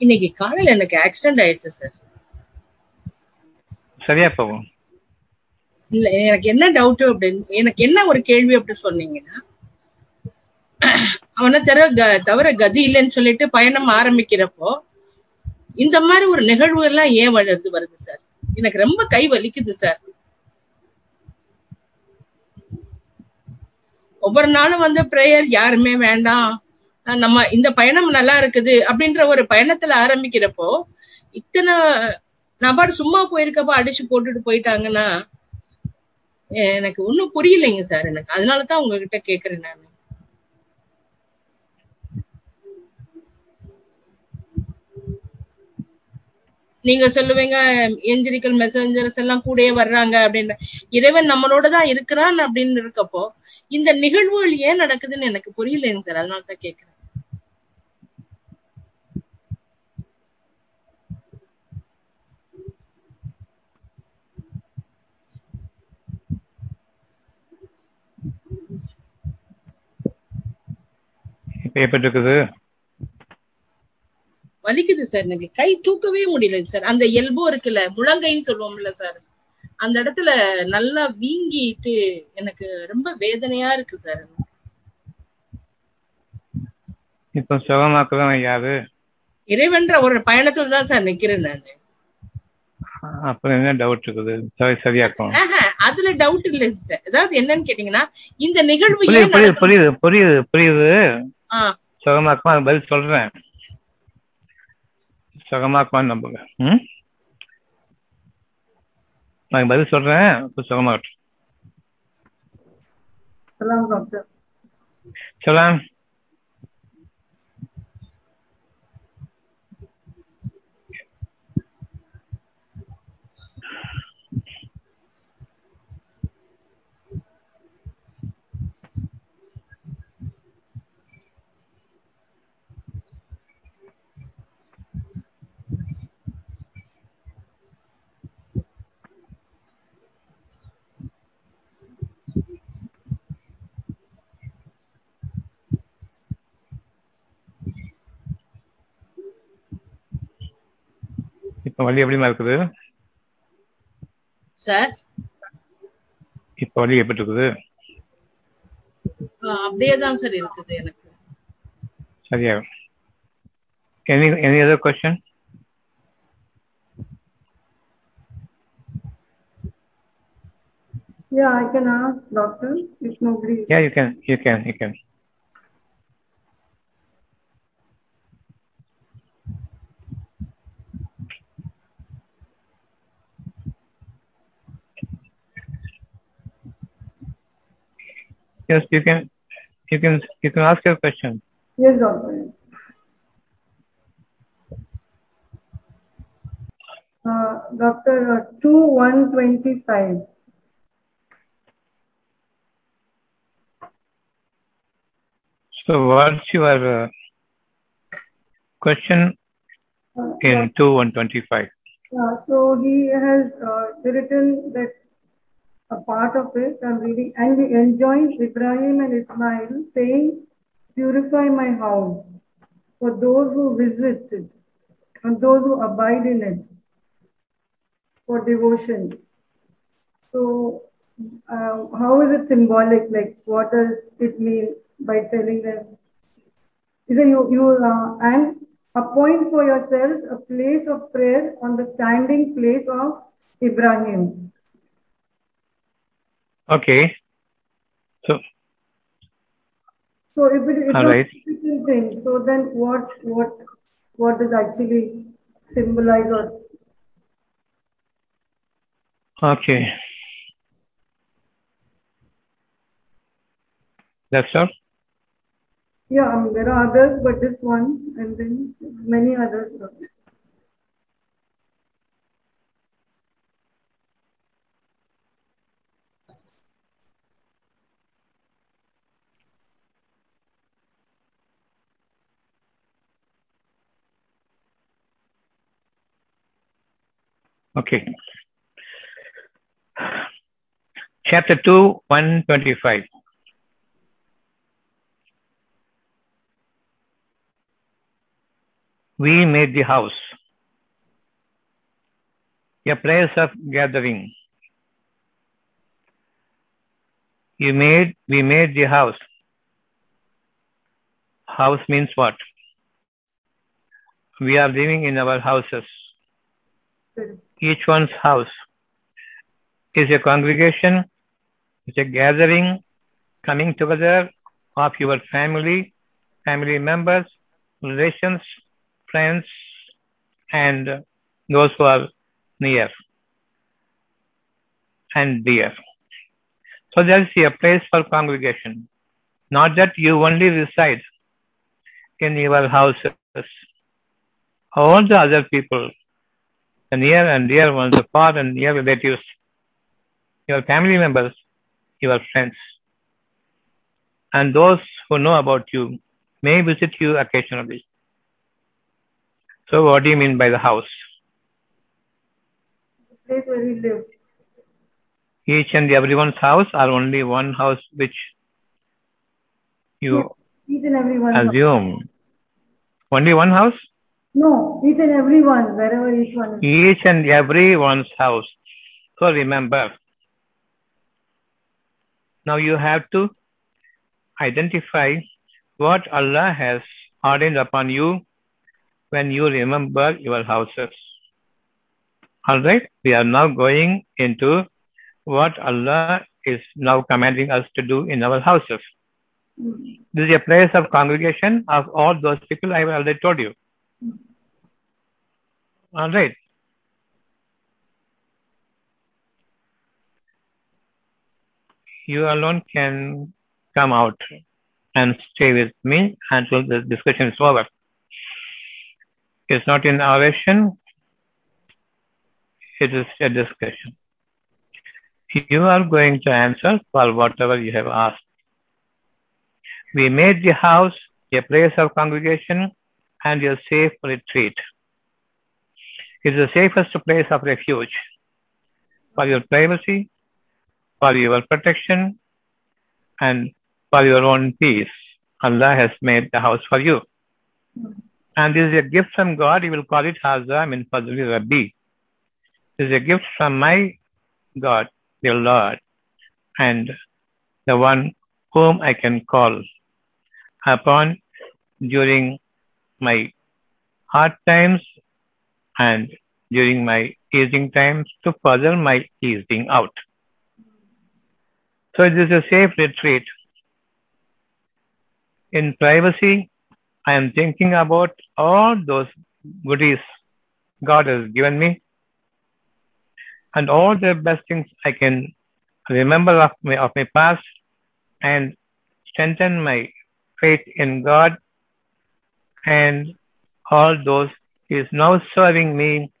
இன்னைக்கு காலையில எனக்கு ஆக்சிடென்ட் ஆயிடுச்சு சார் சரியா போகும். இல்ல எனக்கு என்ன டவுட் அப்படின்னு எனக்கு என்ன ஒரு கேள்வி அப்படி சொன்னீங்கன்னா அவனை தவிர தவிர கதி இல்லைன்னு சொல்லிட்டு பயணம் ஆரம்பிக்கிறப்போ இந்த மாதிரி ஒரு நிகழ்வு எல்லாம் ஏன் வருது வருது சார் எனக்கு ரொம்ப கை வலிக்குது சார் ஒவ்வொரு நாளும் வந்து பிரேயர் யாருமே வேண்டாம். நம்ம இந்த பயணம் நல்லா இருக்குது அப்படின்ற ஒரு பயணத்துல ஆரம்பிக்கிறப்போ இத்தனை நபர் சும்மா போயிருக்கப்ப அடிச்சு போட்டுட்டு போயிட்டாங்கன்னா எனக்கு ஒன்னும் புரியலைங்க சார் எனக்கு. அதனாலதான் உங்ககிட்ட கேக்குறேன் நான். நீங்க சொல்லுவீங்க எஞ்சிரிக்கல் மெசஞ்சர்ஸ் எல்லாம் கூடயே வர்றாங்க அப்படின்ற. இறைவன் நம்மளோட தான் இருக்கிறான் அப்படின்னு இருக்கப்போ இந்த நிகழ்வுகள் ஏன் நடக்குதுன்னு எனக்கு புரியலைங்க சார். அதனால தான் கேக்குறேன். இப்ப எப்படி இருக்குது வலிக்குது சார் எனக்கு. கை தூக்கவே முடியல சார். அந்த எல்போ இருக்குல்ல முழங்கைன்னு சொல்லுவோம்ல சார். அந்த இடத்துல நல்லா வீங்கிட்டு எனக்கு ரொம்ப வேதனையா இருக்கு சார். இப்ப சுகமாக்குதான் யாரு இறைவன்ற ஒரு பயணத்துல தான் சார் நிக்கிறேன் நான். அப்புறம் என்ன டவுட் இருக்குது? சரி சரியாக்கும் அதுல டவுட் இல்ல சார். அதாவது என்னன்னு கேட்டீங்கன்னா இந்த நிகழ்வு புரியுது? புரியுது புரியுது. சுகமா இருக்குமா பதில் சொல்றேன். சுகமா இருக்குமான்னு நம்புங்க. ம்? நான் பதில் சொல்றேன். சுகமா இருக்கும் சொல்லாம் வலி எப்படிமா இருக்குது சார் இப்ப வலி எப்படி இருக்குது ஆ, அப்படியே தான் சார் இருக்குது எனக்கு சரியாகும் any any other question Yeah, I can ask doctor if nobody. Yeah, you can, you can, you can. Yes, you can, you can, you can ask your question. Yes, doctor. Uh, doctor, uh, two one twenty five. So what's your uh, question Uh, in 2 125? So he has uh, written that a part of it I'm reading, and he enjoined Ibrahim and Ismail, saying, Purify my house for those who visit it and those who abide in it for devotion. So, uh, how is it symbolic? Like, what does it mean by telling them? He said, you, you uh, and appoint for yourselves a place of prayer on the standing place of Ibrahim. Okay. So, So if it is a right. physical thing, so then what what what does actually symbolize or okay. That's all? yeah, mean, there are others, but this one and then many others. Doctor. Okay. Chapter 2, 125. we made the house a place of gathering. You made, we made the house. House means what? We are living in our houses. Each one's house is a congregation, it's a gathering, coming together of your family, family members, relations, friends, and those who are near and dear. So there is a place for congregation. Not that you only reside in your houses. All the other people, the near and dear ones, the far and near relatives, your family members, your friends, and those who know about you may visit you occasionally. So what do you mean by the house? The place where we live. Each and everyone's house or only one house which you Each and every one. assume? Only one house? No, each and every one, wherever each one is. Each and everyone's house. So remember. Now you have to identify what Allah has ordained upon you when you remember your houses. Alright, we are now going into what Allah is now commanding us to do in our houses. Mm-hmm. This is a place of congregation of all those people I have already told you. Alright. You alone can come out and stay with me until the discussion is over. It's not an oration, it is a discussion. You are going to answer for whatever you have asked. We made the house a place of congregation and a safe retreat. It is the safest place of refuge for your privacy, for your protection, and for your own peace. Allah has made the house for you. And this is a gift from God. You will call it Haza min Fadli Rabbi. This is a gift from my God, the Lord, and the one whom I can call upon during my hard times and during my easing times to further my easing out. So this is a safe retreat. In privacy, I am thinking about all those goodies God has given me and all the best things I can remember of my, of my past and strengthen my faith in God and all those Is now serving me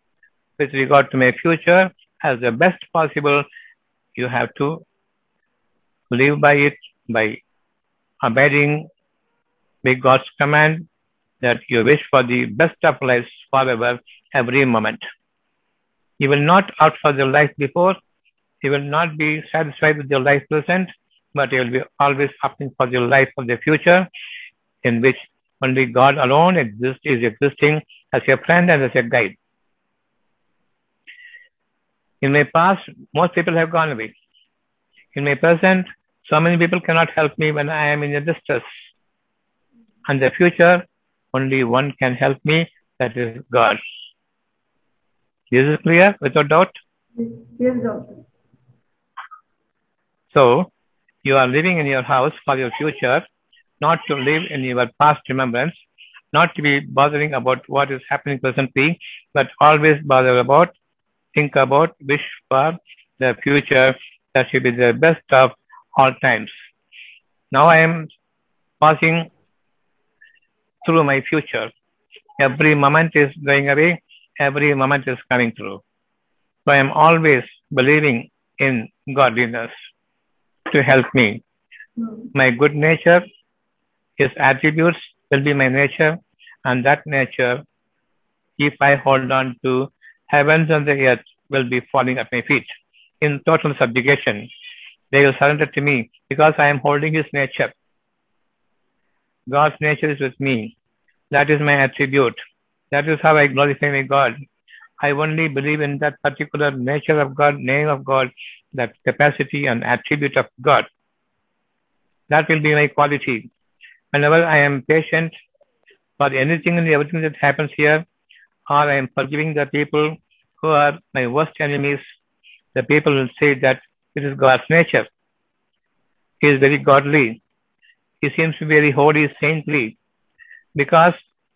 with regard to my future as the best possible. You have to live by it by by God's command that you wish for the best of lives forever, every moment. You will not opt for the life before. You will not be satisfied with your life present, but you will be always opting for the life of the future, in which only God alone exists, is existing as a friend and as a guide. In my past, most people have gone away. In my present, so many people cannot help me when I am in a distress. And the future, only one can help me, that is God. Is this clear without doubt? Yes, yes, doctor. So, you are living in your house for your future, not to live in your past remembrance, not to be bothering about what is happening presently, but always bother about, think about, wish for the future that should be the best of all times. Now I am passing through my future. Every moment is going away, every moment is coming through. So I am always believing in godliness to help me. Hmm. My good nature, his attributes will be my nature, and that nature, if I hold on to heavens and the earth, will be falling at my feet in total subjugation. They will surrender to me because I am holding his nature. God's nature is with me. That is my attribute. That is how I glorify my God. I only believe in that particular nature of God, name of God, that capacity and attribute of God. That will be my quality. Whenever I am patient for anything and everything that happens here, or I am forgiving the people who are my worst enemies, the people will say that it is God's nature. He is very godly. He seems to be very holy, saintly, because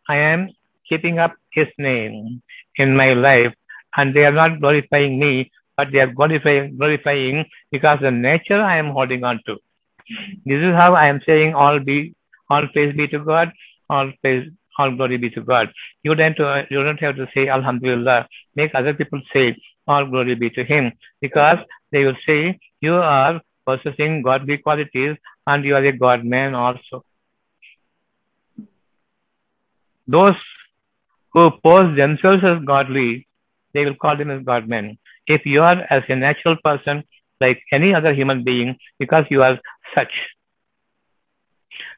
I am keeping up His name in my life, and they are not glorifying me, but they are glorifying, glorifying because the nature I am holding on to. This is how I am saying all be all praise be to God, all praise all glory be to God. You don't to, you don't have to say Alhamdulillah. Make other people say all glory be to Him because they will say you are possessing godly qualities and you are a God man also. Those who pose themselves as godly, they will call them as God men. If you are as a natural person, like any other human being, because you are such.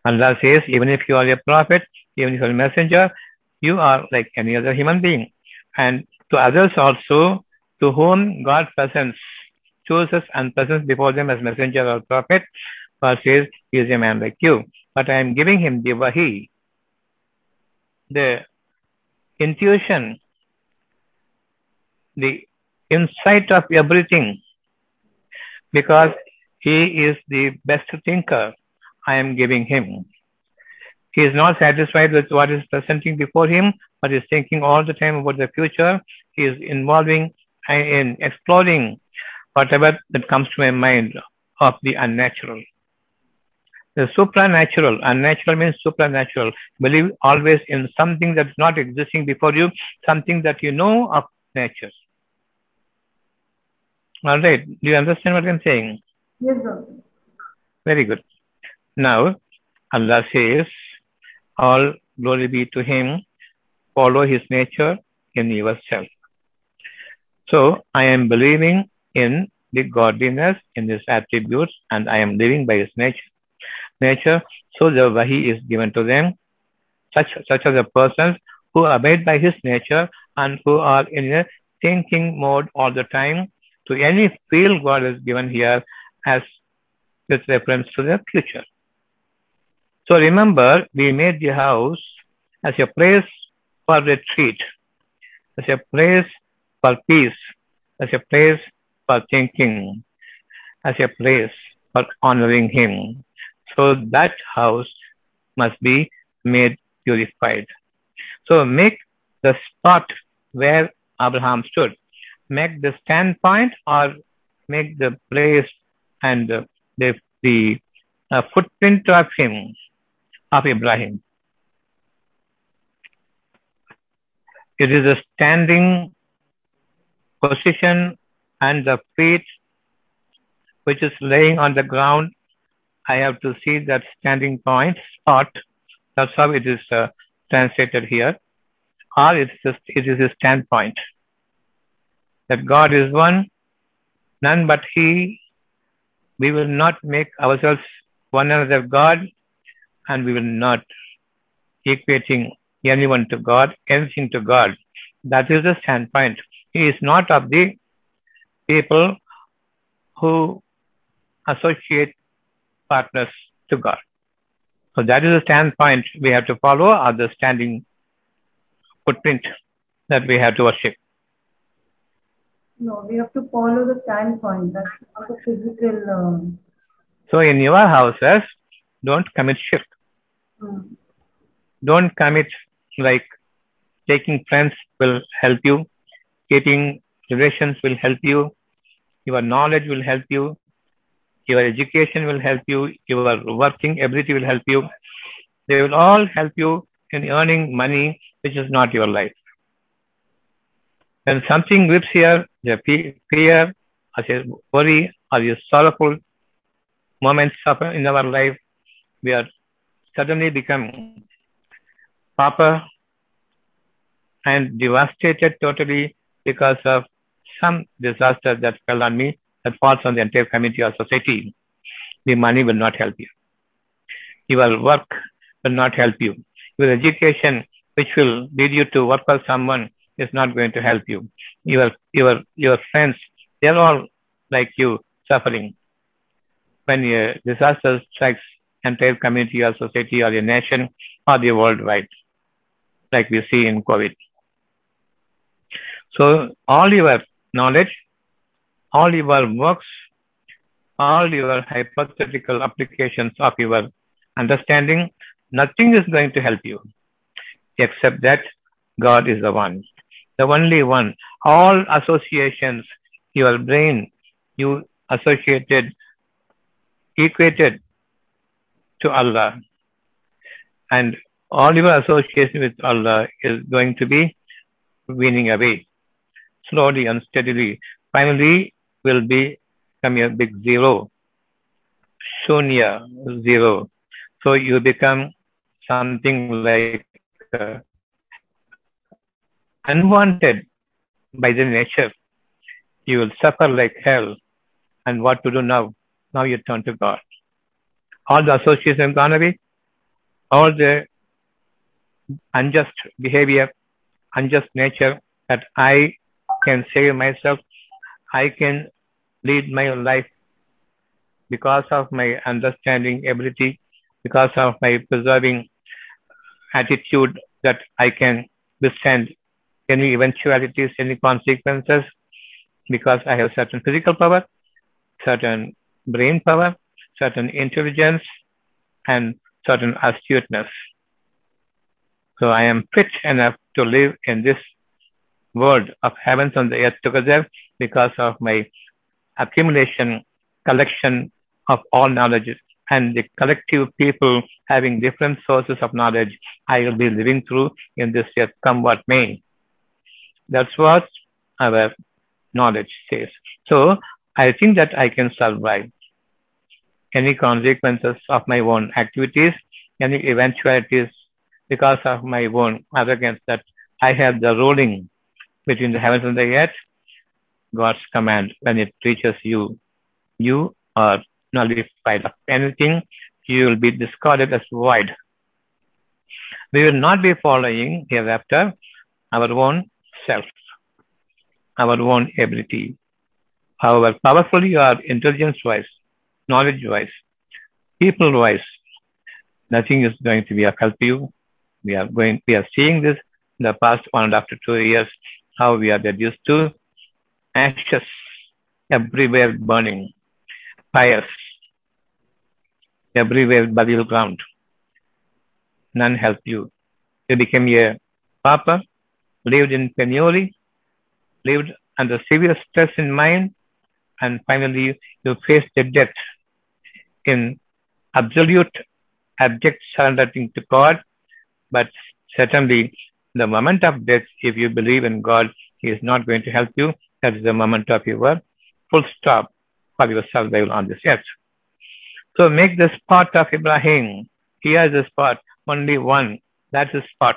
Allah says, even if you are a prophet, even if you are a messenger, you are like any other human being. And to others also, to whom God presents, chooses and presents before them as messenger or prophet, God says, he is a man like you. But I am giving him the wahi, the intuition, the insight of everything, because he is the best thinker. I am giving him. He is not satisfied with what is presenting before him, but is thinking all the time about the future. He is involving in exploring whatever that comes to my mind of the unnatural. The supernatural, unnatural means supernatural. Believe always in something that's not existing before you, something that you know of nature. All right. Do you understand what I'm saying? Yes, doctor. Very good. Now, Allah says, All glory be to Him, follow His nature in yourself. So, I am believing in the godliness in His attributes and I am living by His nature. Nature, so the Wahi is given to them, such, such as the persons who abide by His nature and who are in a thinking mode all the time to any field God has given here as with reference to the future. So remember, we made the house as a place for retreat, as a place for peace, as a place for thinking, as a place for honoring Him. So that house must be made purified. So make the spot where Abraham stood, make the standpoint or make the place and uh, the, the uh, footprint of him, of Ibrahim. It is a standing position and the feet which is laying on the ground. I have to see that standing point spot. That's how it is uh, translated here. Or it is, a, it is a standpoint. That God is one, none but He we will not make ourselves one another God, and we will not equating anyone to God, anything to God. That is the standpoint. He is not of the people who associate partners to God. So that is the standpoint we have to follow, or the standing footprint that we have to worship. No, we have to follow the standpoint. That's not a physical. Um, So in your houses, don't commit shirk. Don't commit like taking friends will help you, getting relations will help you, your knowledge will help you, your education will help you, your working ability will help you. They will all help you in earning money, which is not your life. When something grips here, the fear, or a worry, or a sorrowful moments of in our life, we are suddenly become pauper and devastated totally because of some disaster that fell on me that falls on the entire community or society. The money will not help you. Your work will not help you. Your education which will lead you to work for someone is not going to help you. Your your your friends, they're all like you suffering. When a disaster strikes entire community or society or a nation or the worldwide, like we see in COVID. So all your knowledge, all your works, all your hypothetical applications of your understanding, nothing is going to help you except that God is the one, the only one. All associations, your brain, you associated, equated to Allah. And all your association with Allah is going to be weaning away slowly and steadily. Finally, will be become a big zero, shunya, zero. So you become something like uh, unwanted by the nature. You will suffer like hell. And what to do now? Now you turn to God. All the associations have gone away. All the unjust behavior, unjust nature that I can save myself, I can lead my life because of my understanding ability, because of my preserving attitude that I can withstand any eventualities, any consequences, because I have certain physical power, certain brain power, certain intelligence, and certain astuteness. So I am fit enough to live in this world of heavens and the earth together because of my accumulation, collection of all knowledge and the collective people having different sources of knowledge I will be living through in this earth, come what may. That's what our knowledge says. So I think that I can survive any consequences of my own activities, any eventualities because of my own arrogance that I have the ruling between the heavens and the earth. God's command, when it reaches you, you are nullified of anything, you will be discarded as void. We will not be following hereafter our own self, our own ability. However powerful you are intelligence wise, knowledge wise, people wise, nothing is going to be of help you. We are going we are seeing this in the past one and after two years, how we are reduced to ashes everywhere burning, fires everywhere burial ground. None help you. You became a pauper, lived in penury, lived under severe stress in mind, and finally you faced the death in absolute abject surrendering to God. But certainly, the moment of death, if you believe in God, He is not going to help you. That is the moment of your full stop for your survival on this earth. So make the spot of Ibrahim. He has a spot, only one. That's his spot.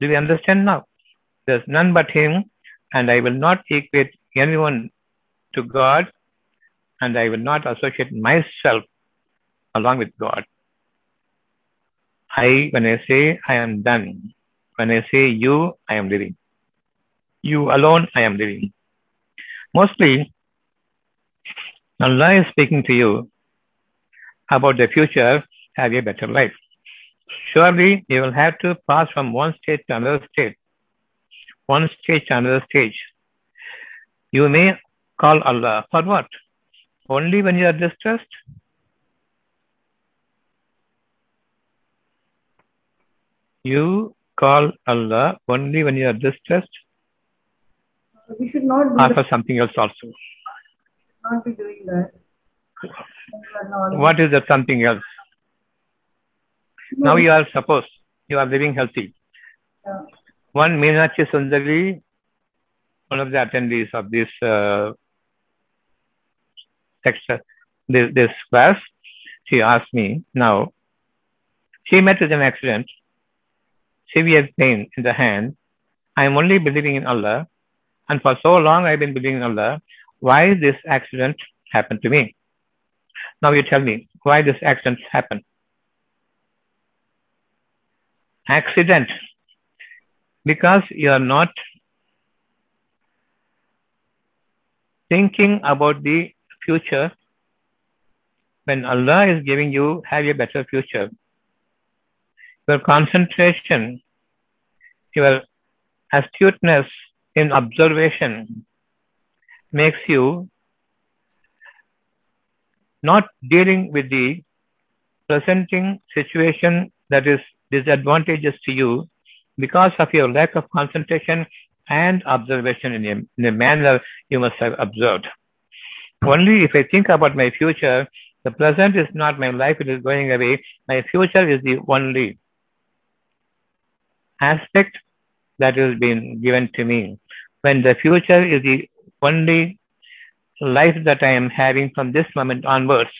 Do we understand now? There's none but him, and I will not equate anyone to God, and I will not associate myself along with God. I, when I say I am done, when I say you, I am living. You alone, I am living. Mostly, Allah is speaking to you about the future, have a better life. Surely you will have to pass from one stage to another stage, one stage to another stage. You may call Allah for what? Only when you are distressed? You call Allah only when you are distressed We should not be, or for something else also. not be doing that. What is that something else? Now you are suppose you are living healthy. Yeah. One Meenakshi Sundari, one of the attendees of this uh, this, this class, she asked me now, she met with an accident, severe pain in the hand. I am only believing in Allah, and for so long I've been believing in Allah. Why this accident happened to me? Now you tell me why this accident happened. Accident. because you are not thinking about the future when Allah is giving you have a better future. Your concentration, your astuteness in observation makes you not dealing with the presenting situation that is disadvantageous to you because of your lack of concentration and observation in a, in a manner you must have observed. Only if I think about my future, the present is not my life, it is going away. My future is the only aspect that has been given to me. When the future is the only life that I am having from this moment onwards,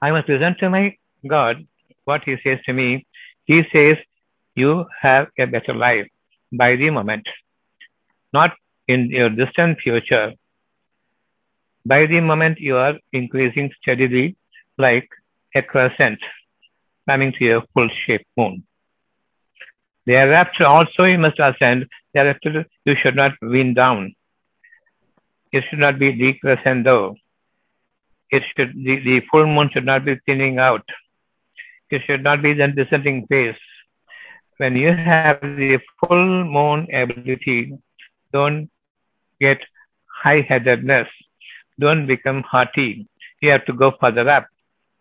I must present to my God what He says to me. He says, You have a better life by the moment, not in your distant future. By the moment, you are increasing steadily like a crescent coming to a full shape moon. Thereafter, also, you must ascend. Thereafter, you should not wean down. It should not be decrescendo. It should the, the full moon should not be thinning out. It should not be the descending phase. When you have the full moon ability, don't get high-headedness. Don't become haughty. You have to go further up,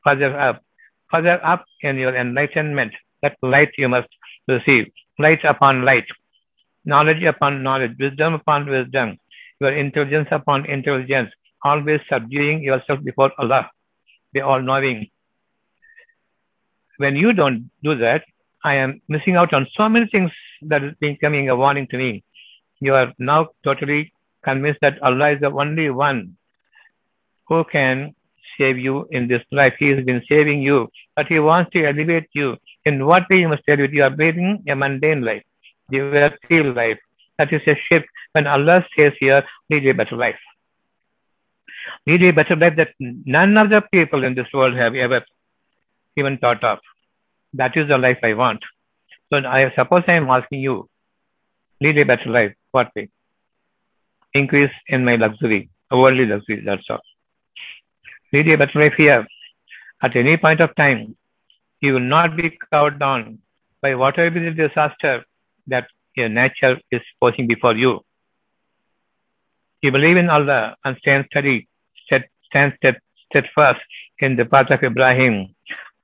further up, further up in your enlightenment. That light you must receive. Light upon light. Knowledge upon knowledge. Wisdom upon wisdom. Your intelligence upon intelligence. Always subduing yourself before Allah, the all-knowing. When you don't do that, I am missing out on so many things that is becoming a warning to me. You are now totally convinced that Allah is the only one who can save you in this life. He has been saving you, but He wants to elevate you. In what way you must elevate? You are breathing a mundane life, the earthly life. That is a shift. When Allah says here, lead a better life. Lead a better life that none of the people in this world have ever even thought of. That is the life I want. So I suppose I am asking you, lead a better life. What way? Increase in my luxury, worldly luxury, that's all. Lead a better life here. At any point of time, you will not be cowed down by whatever be the disaster that your nature is posing before you. You believe in Allah and stand steady, stand steadfast in the path of Ibrahim.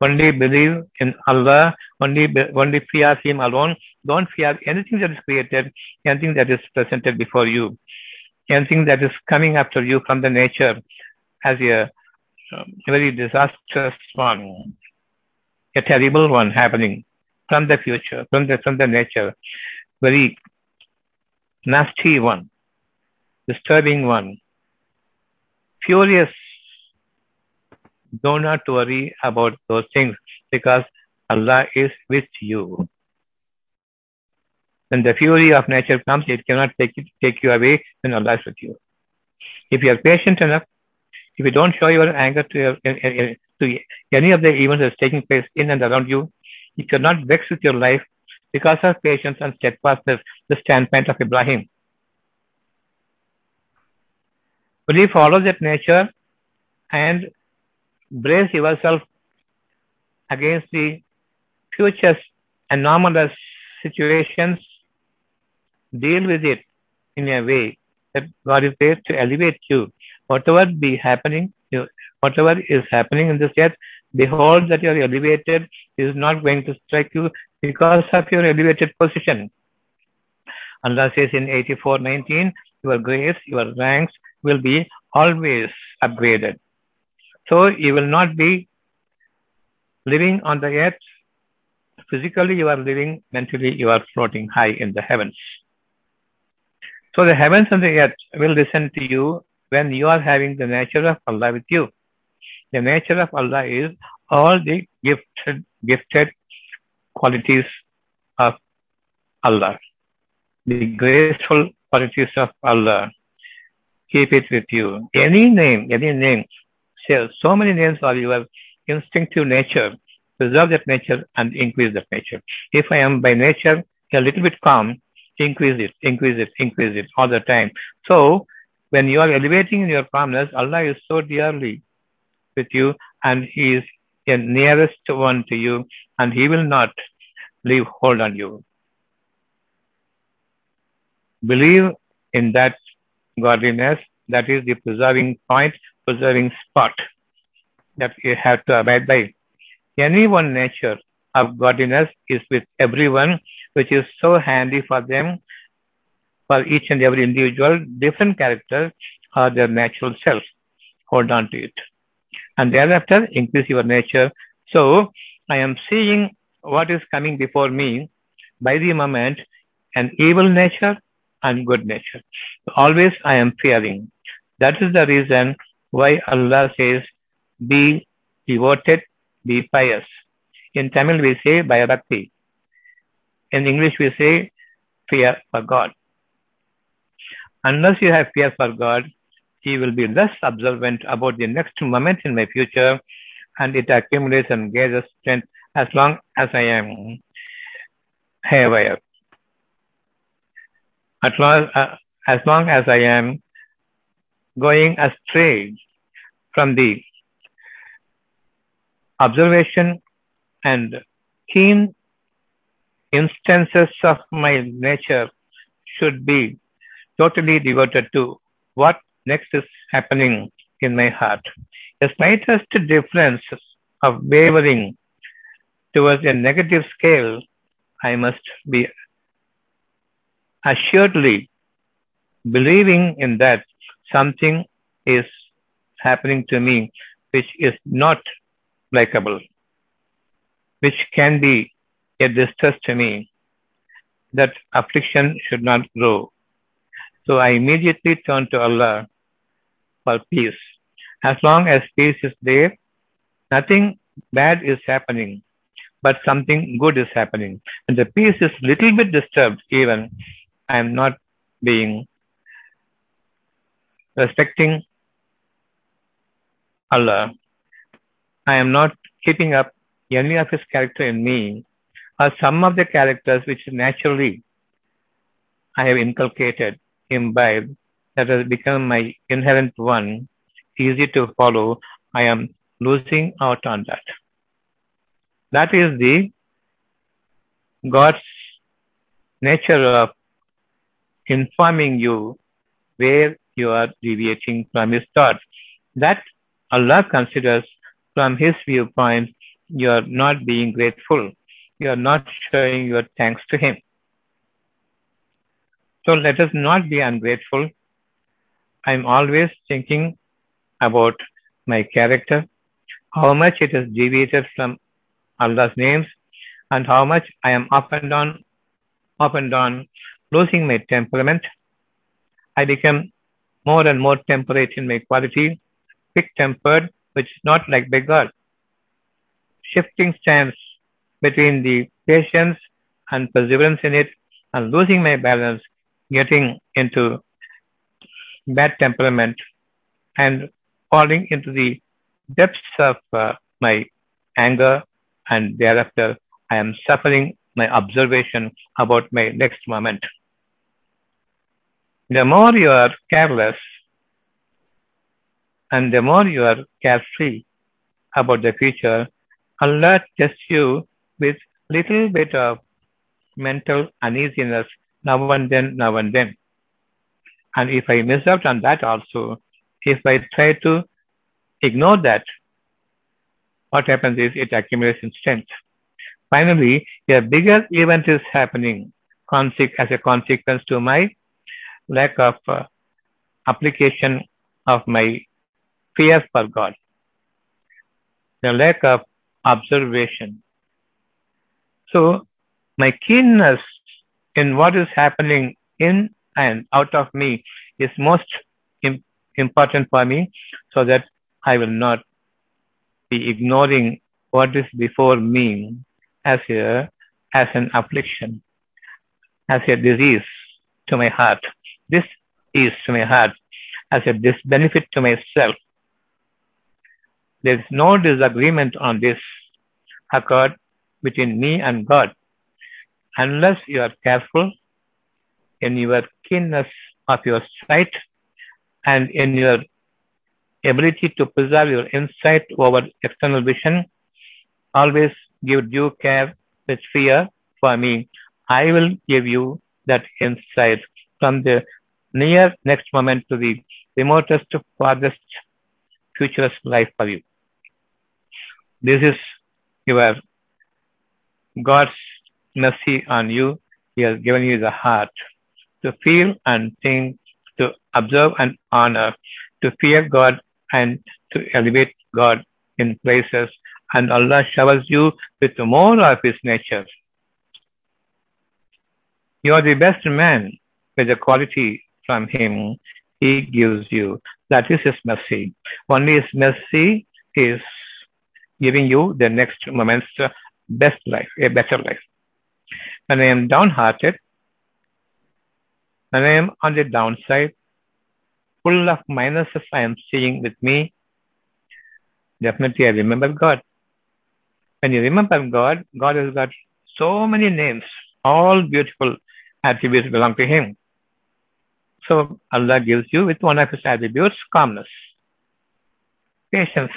Only believe in Allah, only, only fear Him alone. Don't fear anything that is created, anything that is presented before you, anything that is coming after you from the nature as a um, very disastrous one, a terrible one happening from the future, from the from the nature, very nasty one, disturbing one, furious. Do not worry about those things because Allah is with you. When the fury of nature comes, it cannot take, it, take you away when Allah is with you. If you are patient enough, if you don't show your anger to, your, to any of the events that's taking place in and around you, if you cannot vex with your life because of patience and steadfastness, the standpoint of Ibrahim. Will you follow that nature and brace yourself against the future anomalous situations? Deal with it in a way that God is there to elevate you. Whatever be happening, whatever is happening in this earth, behold that you are elevated is not going to strike you because of your elevated position. Allah says in 84:19, your grace, your ranks will be always upgraded. So you will not be living on the earth. Physically, you are living, mentally, you are floating high in the heavens. So the heavens and the earth will listen to you when you are having the nature of Allah with you. The nature of Allah is all the gifted, gifted qualities of Allah, the graceful qualities of Allah. Keep it with you. Any name, any name. So many names are your instinctive nature. Preserve that nature and increase that nature. If I am by nature a little bit calm, increase it, increase it, increase it all the time. So when you are elevating in your calmness, Allah is so dearly with you and He is the nearest one to you and He will not leave hold on you. Believe in that godliness, that is the preserving point, preserving spot that you have to abide by. Any one nature of godliness is with everyone, which is so handy for them, for each and every individual, different characters are their natural self. Hold on to it. And thereafter, increase your nature. So, I am seeing what is coming before me by the moment, an evil nature and good nature. Always I am fearing. That is the reason why Allah says, be devoted, be pious. In Tamil we say Bhayabhakti. In English we say fear for God. Unless you have fear for God, He will be less observant about the next moment in my future and it accumulates and gathers strength as long as I am haywire. At long, uh, as long as I am going astray from the observation and keen instances of my nature should be totally devoted to what next is happening in my heart. The slightest difference of wavering towards a negative scale, I must be assuredly believing in that something is happening to me which is not likable, which can be a distress to me. That affliction should not grow. So I immediately turn to Allah for peace. As long as peace is there, nothing bad is happening, but something good is happening. And the peace is little bit disturbed even. I am not being respecting Allah. I am not keeping up any of his character in me or some of the characters which naturally I have inculcated, imbibed, that has become my inherent one, easy to follow. I am losing out on that. That is the God's nature of informing you where you are deviating from his thoughts. That Allah considers from his viewpoint, you are not being grateful. You are not showing your thanks to him. So let us not be ungrateful. I'm always thinking about my character, how much it has deviated from Allah's names, and how much I am up and down, up and down, losing my temperament. I become more and more temperate in my quality, quick tempered, which is not like God. Shifting stance between the patience and perseverance in it, and losing my balance, getting into bad temperament, and falling into the depths of uh, my anger, and thereafter I am suffering my observation about my next moment. The more you are careless and the more you are carefree about the future, Allah tests you with little bit of mental uneasiness now and then, now and then. And if I miss out on that also, if I try to ignore that, what happens is it accumulates in strength. Finally, a bigger event is happening as a consequence to my lack of uh, application of my fear for God, the lack of observation. So, my keenness in what is happening in and out of me is most im- important for me so that I will not be ignoring what is before me as a as an affliction, as a disease to my heart. This is to my heart as a disbenefit to myself. There is no disagreement on this occurred between me and God. Unless you are careful in your keenness of your sight and in your ability to preserve your insight over external vision, always give due care with fear for me. I will give you that insight from the near next moment to the remotest, farthest future's life for you. This is your God's mercy on you. He has given you the heart to feel and think, to observe and honor, to fear God and to elevate God in places. And Allah showers you with more of His nature. You are the best man with the quality from Him He gives you. That is His mercy. Only His mercy is giving you the next moment's best life, a better life. When I am downhearted, when I am on the downside, full of minuses I am seeing with me, definitely I remember God. When you remember God, God has got so many names, all beautiful attributes belong to Him. So Allah gives you with one of His attributes, calmness, patience.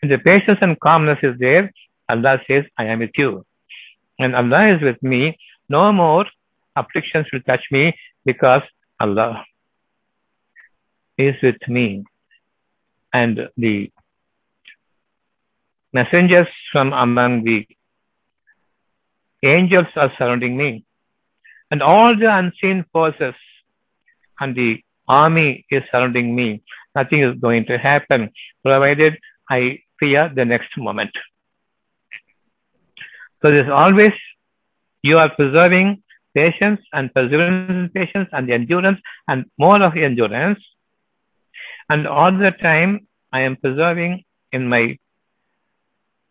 When the patience and calmness is there, Allah says, I am with you. When Allah is with me, no more afflictions will touch me because Allah is with me. And the messengers from among the angels are surrounding me. And all the unseen forces and the army is surrounding me. Nothing is going to happen provided I fear the next moment. So there's always you are preserving patience and perseverance in patience and the endurance and more of endurance. And all the time I am preserving in my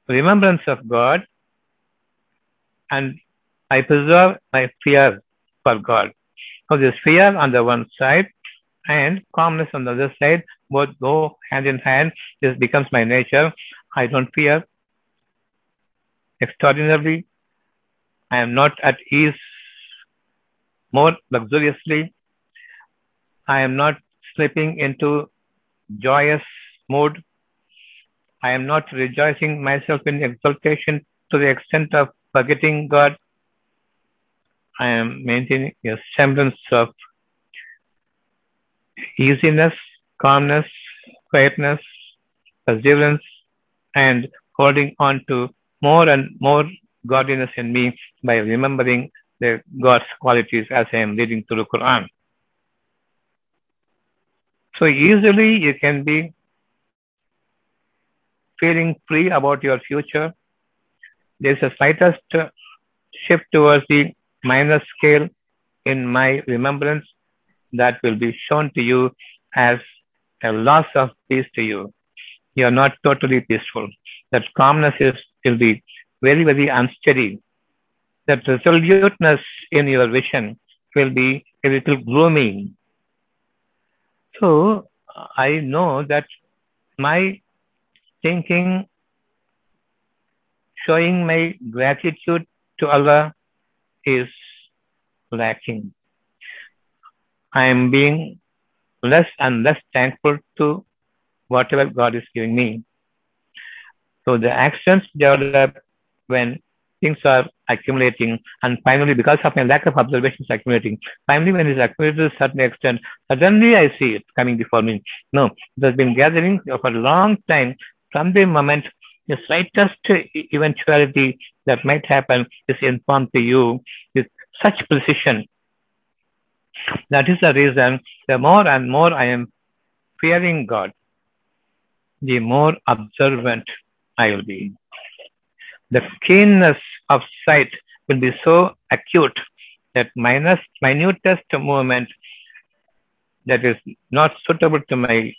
remembrance of God and I preserve my fear for God. So this fear on the one side and calmness on the other side both go hand in hand. This becomes my nature. I don't fear extraordinarily. I am not at ease more luxuriously. I am not slipping into joyous mood. I am not rejoicing myself in exaltation to the extent of forgetting God. I am maintaining a semblance of easiness, calmness, quietness, perseverance, and holding on to more and more godliness in me by remembering the God's qualities as I am reading through the Quran. So easily you can be feeling free about your future. There's a slightest shift towards the minor scale in my remembrance that will be shown to you as a loss of peace to you. You are not totally peaceful. That calmness is will be very, very unsteady. That resoluteness in your vision will be a little gloomy. So I know that my thinking, showing my gratitude to Allah is lacking. I am being less and less thankful to whatever God is giving me. So the actions develop when things are accumulating and finally because of my lack of observation is accumulating. Finally when it's accumulated to a certain extent, suddenly I see it coming before me. No, it has been gathering for a long time from the moment the slightest eventuality that might happen is informed to you with such precision. That is the reason the more and more I am fearing God, the more observant I will be. The keenness of sight will be so acute that minus minutest movement that is not suitable to my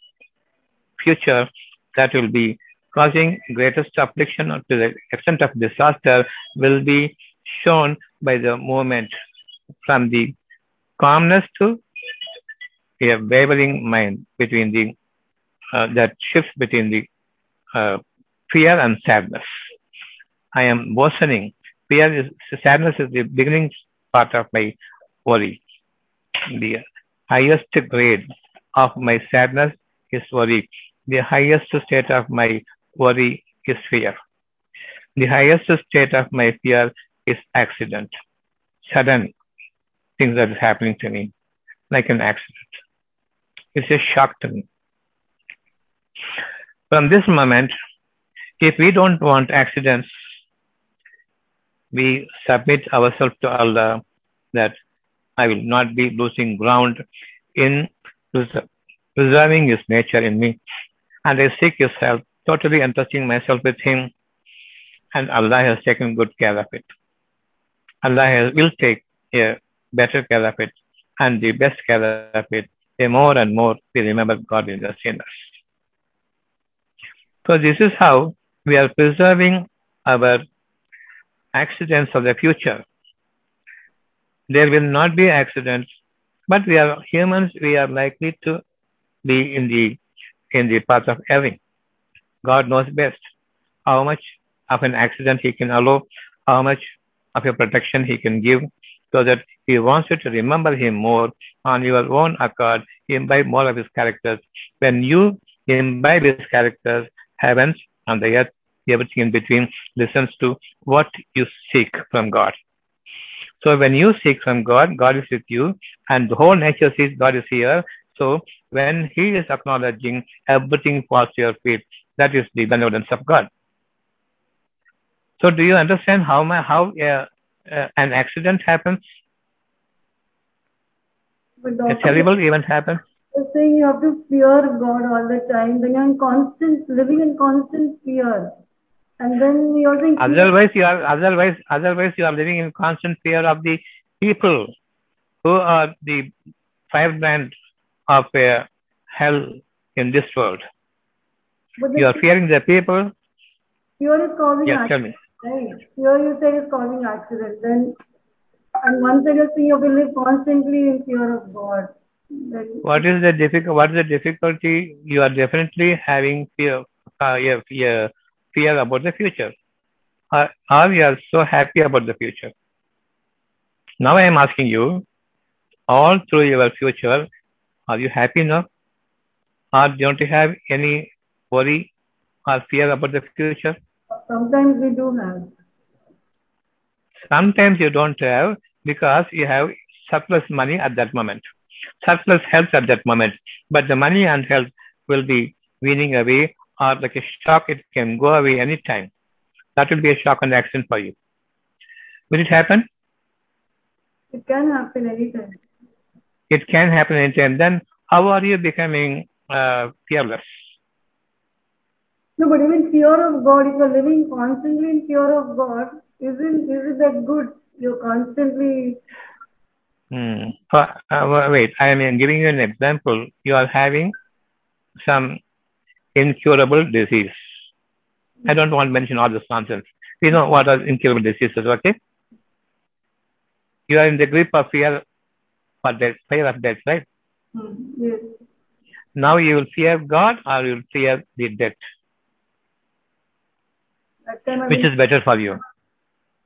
future that will be causing greatest affliction or to the extent of disaster will be shown by the movement from the calmness to a wavering mind between the uh, that shifts between the uh, fear and sadness. I am worsening fear is sadness is the beginning part of my worry. The highest grade of my sadness is worry. The highest state of my worry is fear. The highest state of my fear is accident. Sudden things that is happening to me, like an accident. It's a shock to me. From this moment, if we don't want accidents, we submit ourselves to Allah that I will not be losing ground in preserving His nature in me. And I seek His help, totally entrusting myself with Him. And Allah has taken good care of it. Allah has, will take a better care of it and the best care of it. The more and more we remember God in the sinners. So this is how we are preserving our accidents of the future. There will not be accidents, but we are humans, we are likely to be in the in the path of erring. God knows best how much of an accident he can allow, how much of a protection he can give, so that he wants you to remember him more on your own accord, imbibe more of his characters. When you imbibe his characters, heavens and the earth, everything in between listens to what you seek from God. So when you seek from God, God is with you, and the whole nature sees God is here. So when He is acknowledging everything falls to your feet, that is the benevolence of God. So do you understand how my, how uh, uh, an accident happens? A terrible event happens. you're saying you have to fear God all the time. Then you're in constant, living in constant fear. And then you're saying, Otherwise, you are otherwise otherwise you are living in constant fear of the people who are the five brand of uh, hell in this world. You are fearing the people. fear is causing Yes, tell me. right? Fear you said is causing accident. Then, and one side you're saying you will live constantly in fear of God. Then, What is the difficult? What is the difficulty? You are definitely having fear, uh, yeah, fear, fear about the future, you are so happy about the future. Now I am asking you, all through your future, are you happy now, or don't you have any worry or fear about the future? sometimes we do have. Sometimes you don't have because you have surplus money at that moment, surplus health at that moment. But the money and health will be weaning away, or like a shock, it can go away anytime. That will be a shock and accident for you. Will it happen? It can happen anytime. It can happen anytime. Then how are you becoming uh, fearless? No, but even fear of God, if you're living constantly in fear of God, isn't is it that good? You're constantly Hmm. Uh, uh, wait, I am giving you an example. You are having some incurable disease. I don't want to mention all this nonsense. We know what are incurable diseases, okay? You are in the grip of fear for death, fear of death, right? hmm, yes. Now you will fear God or you will fear the death. That time I Which is better for you?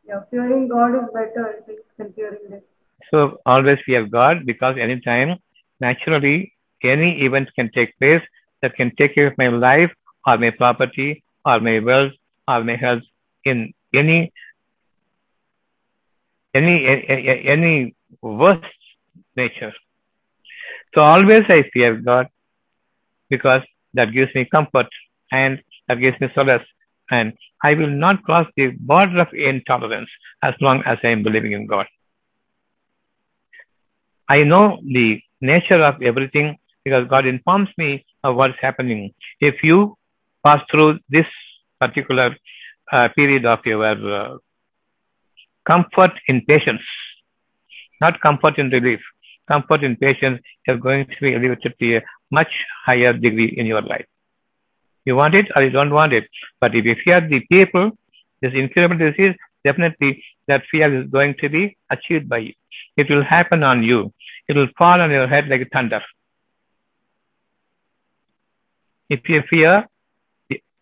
yeah, fearing God is better, I think, than fearing death. So always fear God because anytime, naturally, any event can take place that can take care of my life or my property or my wealth or my health in any any any, any worst nature. So always I fear God because that gives me comfort and that gives me solace and I will not cross the border of intolerance as long as I am believing in God. I know the nature of everything because God informs me of what's happening. If you pass through this particular uh, period of your uh, comfort in patience, not comfort in relief, comfort in patience, you're going to be elevated to a much higher degree in your life. You want it or you don't want it. But if you fear the people, this incurable disease, definitely that fear is going to be achieved by you. It will happen on you. It will fall on your head like thunder. If you fear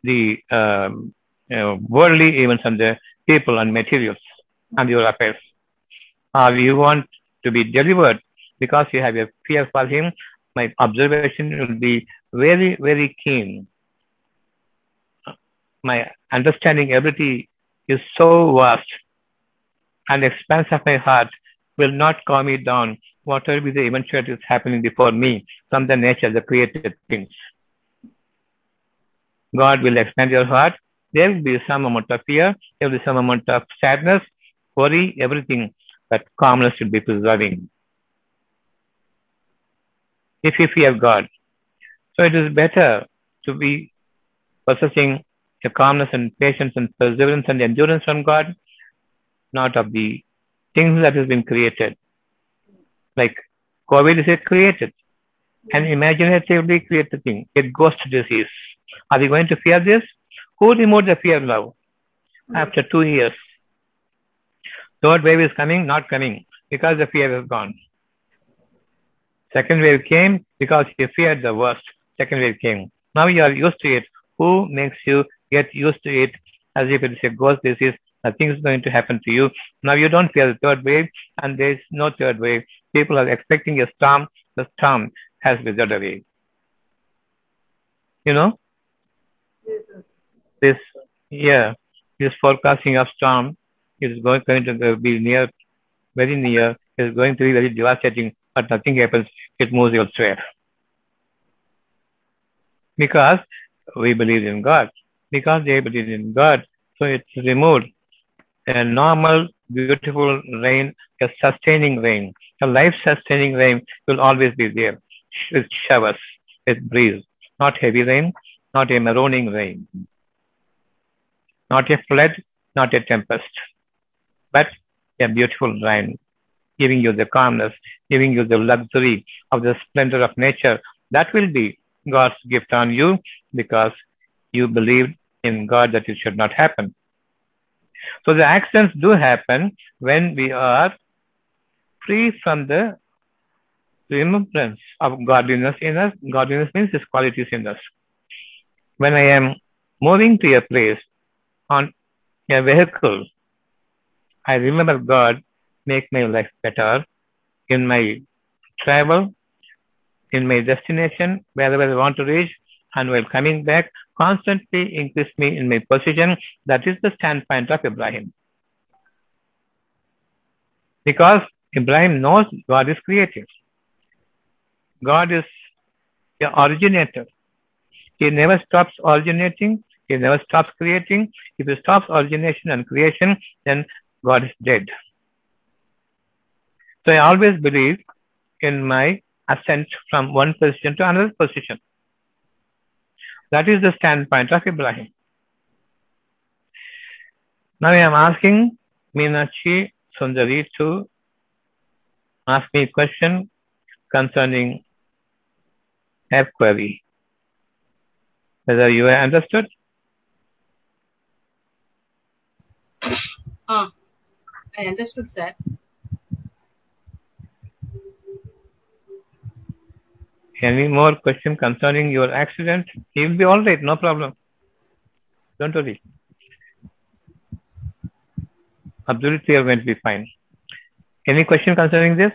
the, um, you know, worldly events and the people and materials, and your affairs. Or you want to be delivered because you have a fear for him, my observation will be very, very keen. My understanding ability is so vast and the expanse of my heart will not calm me down, whatever be the eventualities happening before me from the nature the created things. God will expand your heart. There will be some amount of fear, there will be some amount of sadness, worry, everything, but calmness should be preserving. If you fear God. So it is better to be possessing the calmness and patience and perseverance and endurance from God, not of the things that has been created. Like COVID is a created, an imaginatively created thing, a ghost disease. Are we going to fear this? Who removed the fear now? Hmm. After two years. Third wave is coming, not coming, because the fear is gone. Second wave came because you feared the worst. Second wave came. Now you are used to it. Who makes you get used to it as if it is a ghost disease? Nothing is going to happen to you. Now you don't fear the third wave, and there is no third wave. People are expecting a storm. The storm has withered away. You know. This year, this forecasting of storm is going, going to be near, very near, is going to be very devastating, but nothing happens. It moves elsewhere. Because we believe in God. Because they believe in God, so it's removed. A normal, beautiful rain, a sustaining rain, a life sustaining rain will always be there with showers, with breeze, not heavy rain, not a marooning rain, not a flood, not a tempest, but a beautiful rain, giving you the calmness, giving you the luxury of the splendor of nature. That will be God's gift on you because you believed in God that it should not happen. So the accidents do happen when we are free from the remembrance of godliness in us. Godliness means His qualities in us. When I am moving to a place on a vehicle, I remember God make my life better in my travel, in my destination, wherever I want to reach, and while coming back, constantly increase me in my position. That is the standpoint of Ibrahim. Because Ibrahim knows God is creative. God is the originator. He never stops originating. He never stops creating. If he stops origination and creation, then God is dead. So I always believe in my ascent from one position to another position. That is the standpoint of Ibrahim. Now I am asking Meenakshi Sundari to ask me a question concerning her query. Whether you have understood? Ah, I understood, sir. Any more question concerning your accident? He will be all right, no problem. Don't worry. Absolutely, you are going to be fine. Any question concerning this?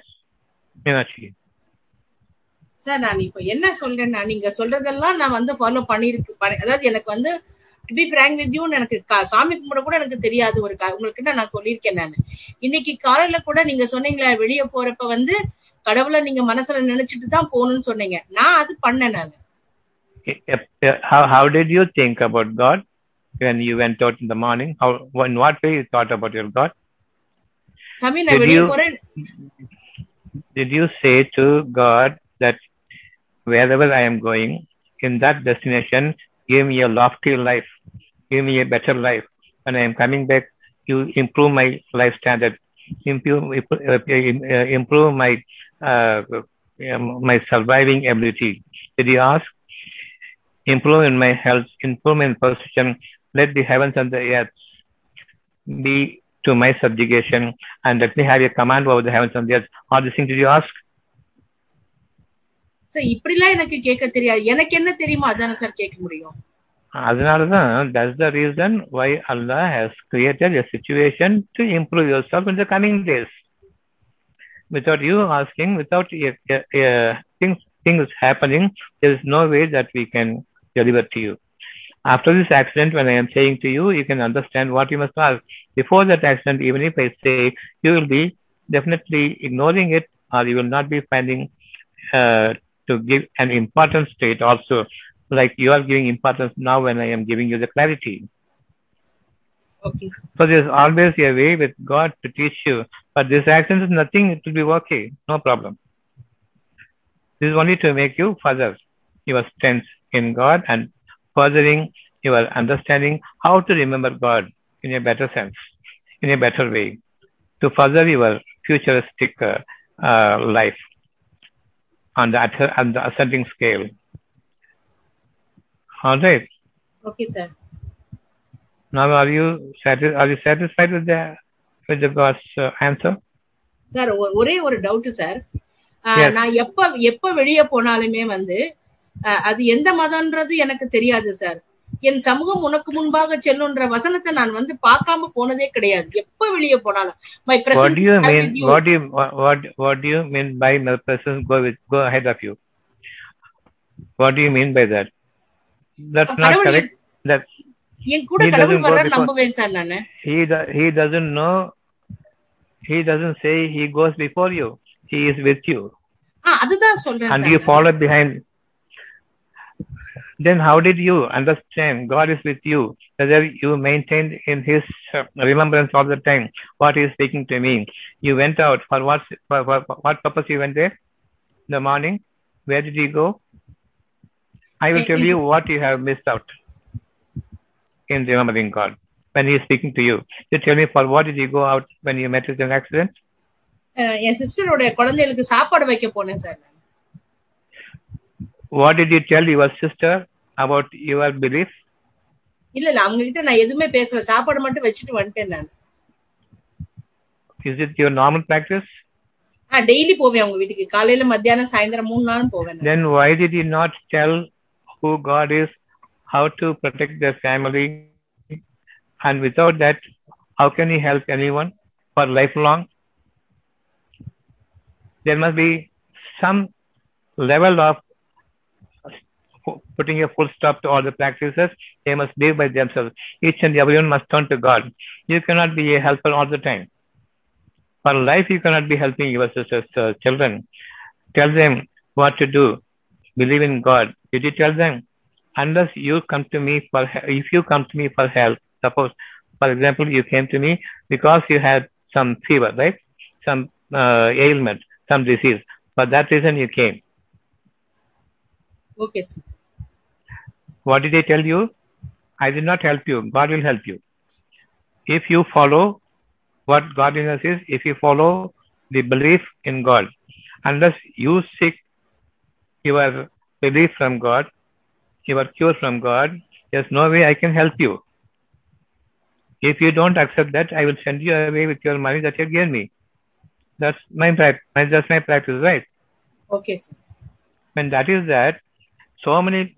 Meenakshi. Sir நான் இப்ப என்ன சொல்றேன்னா நீங்க சொல்றதெல்லாம் நான் வந்து follow பண்ணிருக்கு பண்ணி- அதாவது எனக்கு வந்து to be frank with you எனக்கு சாமி கும்பிட கூட எனக்கு தெரியாது ஒரு உங்களுக்கு நான் சொல்லியிருக்கேன் நான் இன்னைக்கு காலையில கூட நீங்க சொன்னீங்களே வெளிய போறப்ப வந்து கடவுளை நீங்க மனசுல நினைச்சிட்டு தான் போகணும்னு சொன்னீங்க நான் அது பண்ணேன் நான் How, how did you think about God when you went out in the morning? How, in what way you thought about your God? சாமி நான் வெளிய போறேன் Did you say to God that wherever I am going, in that destination, give me a lofty life, give me a better life. When I am coming back, you improve my life standard, improve, uh, improve my uh, um, my surviving ability. Did you ask? Improve in my health, improve in position. Let the heavens and the earth be to my subjugation, and let me have a command over the heavens and the earth. All these things did you ask? Sir இப்படிலாம் எனக்கு கேட்க தெரியாது எனக்கு என்ன தெரியுமோ அதானே sir கேட்க முடியும் அதனாலதான் that's the reason why Allah has created a situation to improve yourself in the coming days. Without you asking, without a, a, a things, things happening, there is no way that we can deliver to you. After this accident, when I am saying to you, you can understand what you must ask. Before that accident, even if I say, you will be definitely ignoring it or you will not be finding uh, to give an importance to it also, like you are giving importance now when I am giving you the clarity. Okay. So there's always a way with God to teach you, but this action is nothing, it will be okay, no problem. This is only to make you further your strength in God and furthering your understanding how to remember God in a better sense, in a better way, to further your futuristic uh, uh, life. On the, asc- on the ascending scale. All right. Okay sir Now, are you satis- are you satisfied with the with the God's uh, answer? Sir ஒரே ஒரு doubt sir. நான் எப்ப எப்ப வெளியே போனாலுமே வந்து அது எந்த மதம்ன்றது எனக்கு தெரியாது சார் என் சமூகம் உனக்கு முன்பாக செல்லுன்ற வசனத்தை நான் வந்து பார்க்காம போனதே கிடையாது எப்ப வெளியே போனாலும் my What do you mean? Presence What do you what what, what do you mean by my presence go with go ahead of you? What do you mean by that? That's not கடவுள் correct. That என் கூட கடவுள் go வர before- நம்புவேன் sir நானு he do- he doesn't know. He doesn't say he goes before you. He is with you, ஆ அதுதான் சொல்றேன் and you நானு. follow behind. Then how did you understand God is with you? Whether you maintained in His uh, remembrance all the time what He is speaking to me. You went out for what? For, for, for what purpose you went there? In the morning. Where did you go? I will It tell is- you what you have missed out in remembering God when He is speaking to you. You tell me for what did you go out when you met with an accident? அஹ், என் சிஸ்டரோட குழந்தைகளுக்கு சாப்பாடு வைக்க போனேன் sir நான். What did you tell your sister about your belief? இல்ல இல்ல அவங்க கிட்ட நான் எதுவுமே பேசல சாப்பாடு மட்டும் வச்சுட்டு வந்துட்டேன் நான் Is it your normal practice? Ah daily போவேன் அவங்க வீட்டுக்கு காலையில மத்தியானம் சாயந்தரம் மூணு நாளும் போவேன் நான். Then why did you not tell who God is, how to protect their family? And without that, how can you help anyone for lifelong? There must be some level of putting a full stop to all the practices they must live by themselves. Each and everyone must turn to God. You cannot be a helper all the time. For life, you cannot be helping your sisters, uh, children. Tell them what to do. Believe in God. Did you tell them? Unless you come to me for if you come to me for help, suppose, for example, you came to me because you had some fever, right? Some uh, ailment, some disease. For that reason, you came. Okay, sir. What did I tell you? I did not help you. God will help you. If you follow what godliness is, if you follow the belief in God, unless you seek your belief from God, your cure from God, there's no way I can help you. If you don't accept that, I will send you away with your money that you gave me. That's my practice. That's my practice, right? Okay, sir. When that is that, so many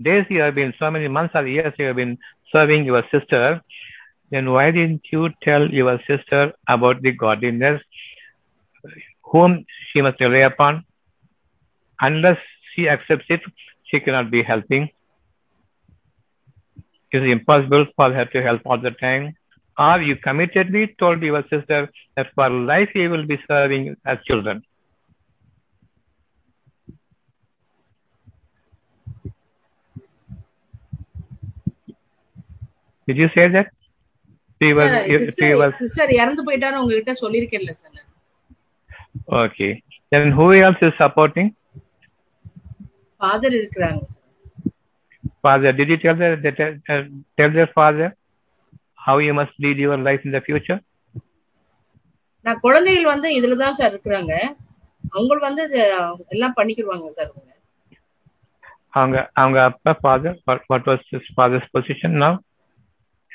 days you have been, so many months or years you have been serving your sister, then why didn't you tell your sister about the godliness whom she must rely upon? Unless she accepts it, she cannot be helping. It is impossible for her to help all the time. Or you committedly told your sister that for life you will be serving as children. Did you say that she was she was sister இறந்து போயிட்டான்னு உங்ககிட்ட சொல்லிருக்கேன்ல sir okay then who else is supporting father இருக்கறாங்க father did you tell their uh, tell their father how you must lead your life in the நான் குழந்தைகள் வந்து இதுல தான் sir இருக்கறாங்க. அவங்க வந்து எல்லாம் பண்ணிக்கிடுவாங்க சார் அவங்க அவங்க அப்பா father what was his father's position now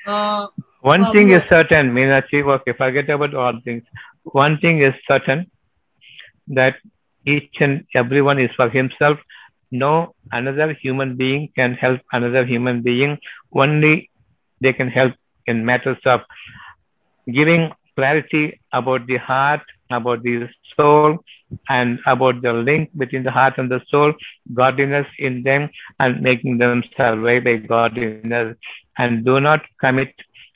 now? One thing is certain, Meenakshi, okay, forget about all things. One thing is certain that each and everyone is for himself. no another human being can help another human being. Only they can help in matters of giving clarity about the heart, about the soul, and about the link between the heart and the soul, godliness in them, and making them survive by godliness. And do not commit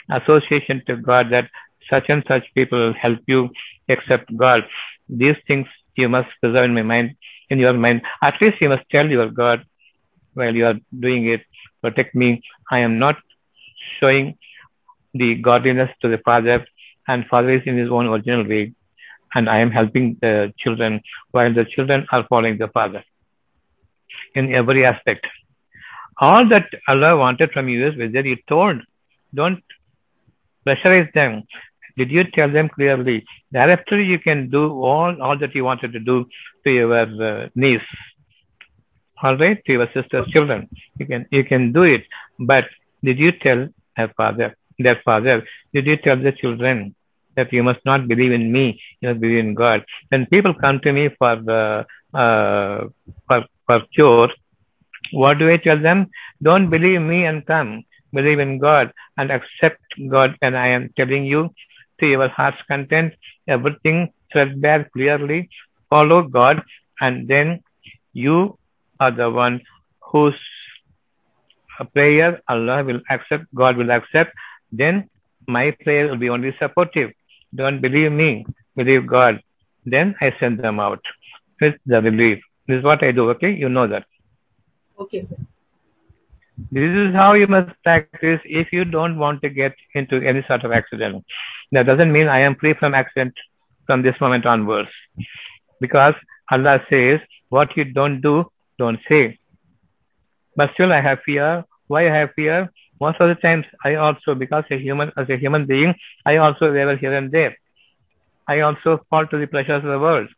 association to God that such and such people will help you except God. These things you must preserve in my mind, in your mind. At least you must tell your God while you are doing it, protect me. I am not showing the godliness to the Father, and Father is in his own original way, and I am helping the children while the children are following the Father in every aspect. All that Allah wanted from you is whether you told, don't pressurize them. Did you tell them clearly? Thereafter, you can do all, all that you wanted to do to your uh, niece, all right, to your sister's children. You can you can do it, but did you tell her father, their father, did you tell the children that you must not believe in me, you must believe in God? When people come to me for the uh, for for cure, what do I tell them? Don't believe me and come. Believe in God and accept God when I am telling you to your heart's content, everything threadbare clearly. Follow God, and then you are the one whose prayer Allah will accept, God will accept. Then my prayer will be only supportive. Don't believe me, believe God. Then I send them out with the relief. This is what I do, okay? You know that. Okay, sir. This is how you must practice if you don't want to get into any sort of accident. That doesn't mean I am free from accident from this moment onwards. Because Allah says, what you don't do, don't say. But still I have fear. Why I have fear? Most of the times I also, because a human, as a human being, I also waver here and there. I also fall to the pleasures of the world.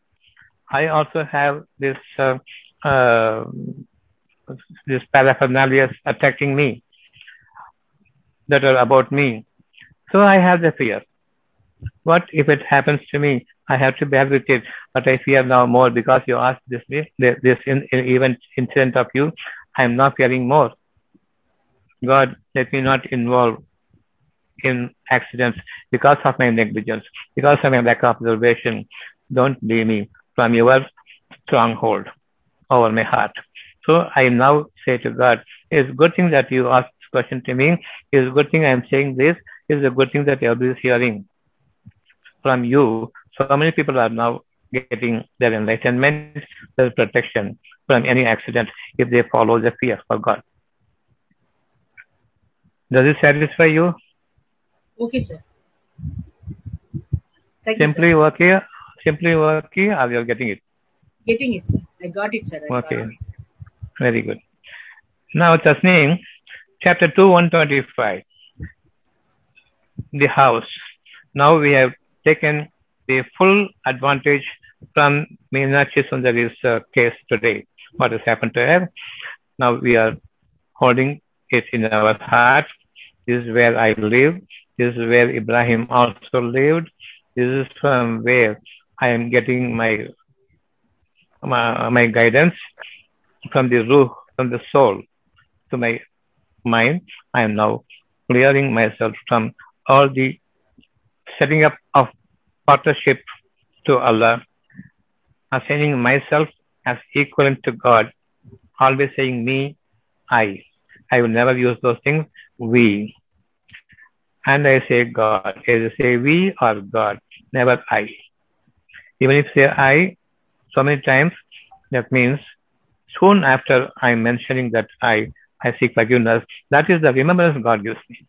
I also have this uh, uh, this paraphernalia is attacking me that are about me. So I have the fear. What if it happens to me? I have to bear with it, but I fear now more because you asked this this in, in event incident of you. I am not fearing more. God, let me not involve in accidents because of my negligence, because of my lack of observation. Don't leave me from your stronghold over my heart. So I now say to God, it's a good thing that you asked this question to me. It's a good thing I'm saying this. It's a good thing that everybody is hearing from you. So many people are now getting their enlightenment, their protection from any accident if they follow the fear for God. Does it satisfy you? Okay, sir. Thank you, Simply sir. work here, simply work here, or you're getting it. Getting it, sir. I got it, sir. I Okay. Very good. Now, Tasneem, chapter 2, 125. The house. Now we have taken the full advantage from Meenakshi Sundari's uh, case today. What has happened to her? Now we are holding it in our heart. This is where I live. This is where Ibrahim also lived. This is from where I am getting my my, my guidance from the ruh, from the soul to my mind. I am now clearing myself from all the setting up of partnership to Allah, assigning myself as equivalent to God, always saying me, I. I will never use those things, we. And I say God. Either say we or God, never I. Even if say I, so many times, that means soon after I'm mentioning that I, I seek forgiveness, that is the remembrance God gives me.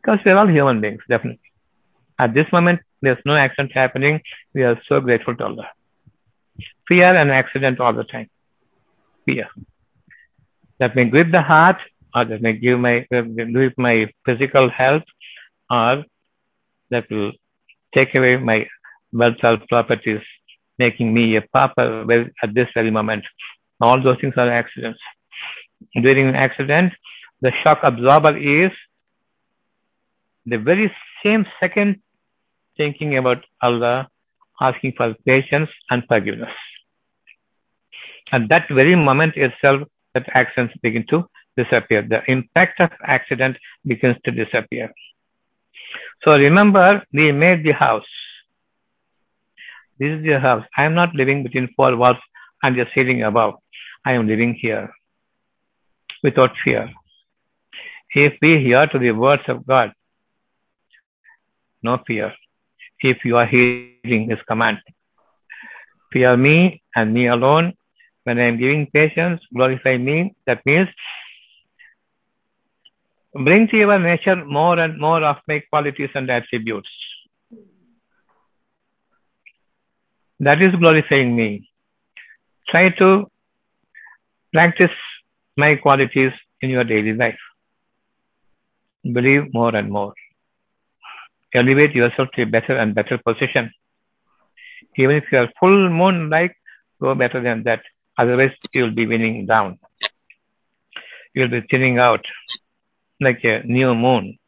Because we're all human beings, definitely. At this moment, there's no accident happening. We are so grateful to Allah. Fear and accident all the time. Fear. That may grip the heart, or that may give my grip my physical health, or that will take away my wealth properties, making me a well, at this very moment. All those things are accidents. During an accident, the shock absorber is the very same second thinking about Allah, asking for patience and forgiveness. At that very moment itself, that accidents begin to disappear. The impact of accident begins to disappear. So remember, we made the house. This is the house. I am not living between four walls and the ceiling above. I am living here without fear. If we hear to the words of God, no fear. If you are hearing His command, fear me and me alone. When I am giving patience, glorify me. That means bring to your nature more and more of my qualities and attributes. That is glorifying me. Try to practice my qualities in your daily life. Believe more and more. Elevate yourself to a better and better position. Even if you are full moon like, go better than that. Otherwise, you will be winning down. You will be thinning out like a new moon.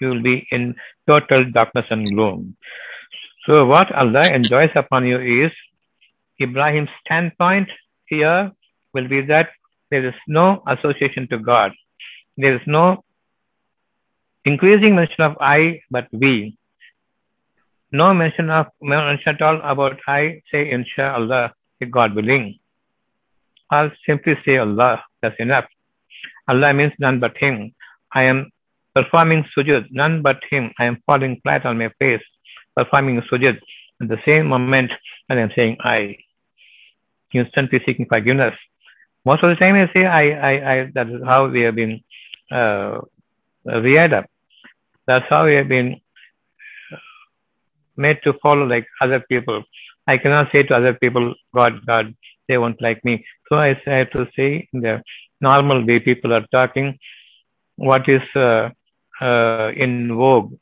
You will be in total darkness and gloom. So, what Allah enjoys upon you is Ibrahim's standpoint here will be that there is no association to God. There is no increasing mention of I, but we. No mention of mention at all about I, say inshallah, if God willing. I'll simply say Allah, that's enough. Allah means none but Him. I am performing sujud, none but Him. I am falling flat on my face, performing sujud. At the same moment, and I'm saying I, instantly seeking forgiveness. Most of the time, I say I, I, I. That is how we have been uh, reared up. That's how we have been made to follow like other people. I cannot say to other people, God, God, they won't like me. So I have to say in the normal way people are talking, what is uh, uh, in vogue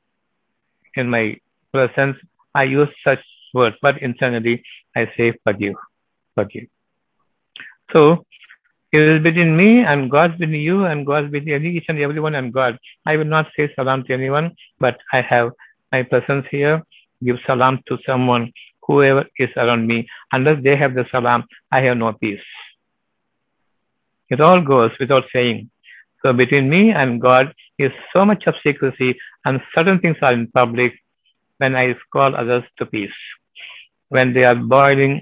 in my presence, I use such words, but internally I say forgive, forgive. So it is between me and God, between you and God, between each and everyone and God. I will not say salam to anyone, but I have my presence here. Give salam to someone, whoever is around me. Unless they have the salam, I have no peace. It all goes without saying. So between me and God is so much of secrecy, and certain things are in public when I call others to peace. When they are boiling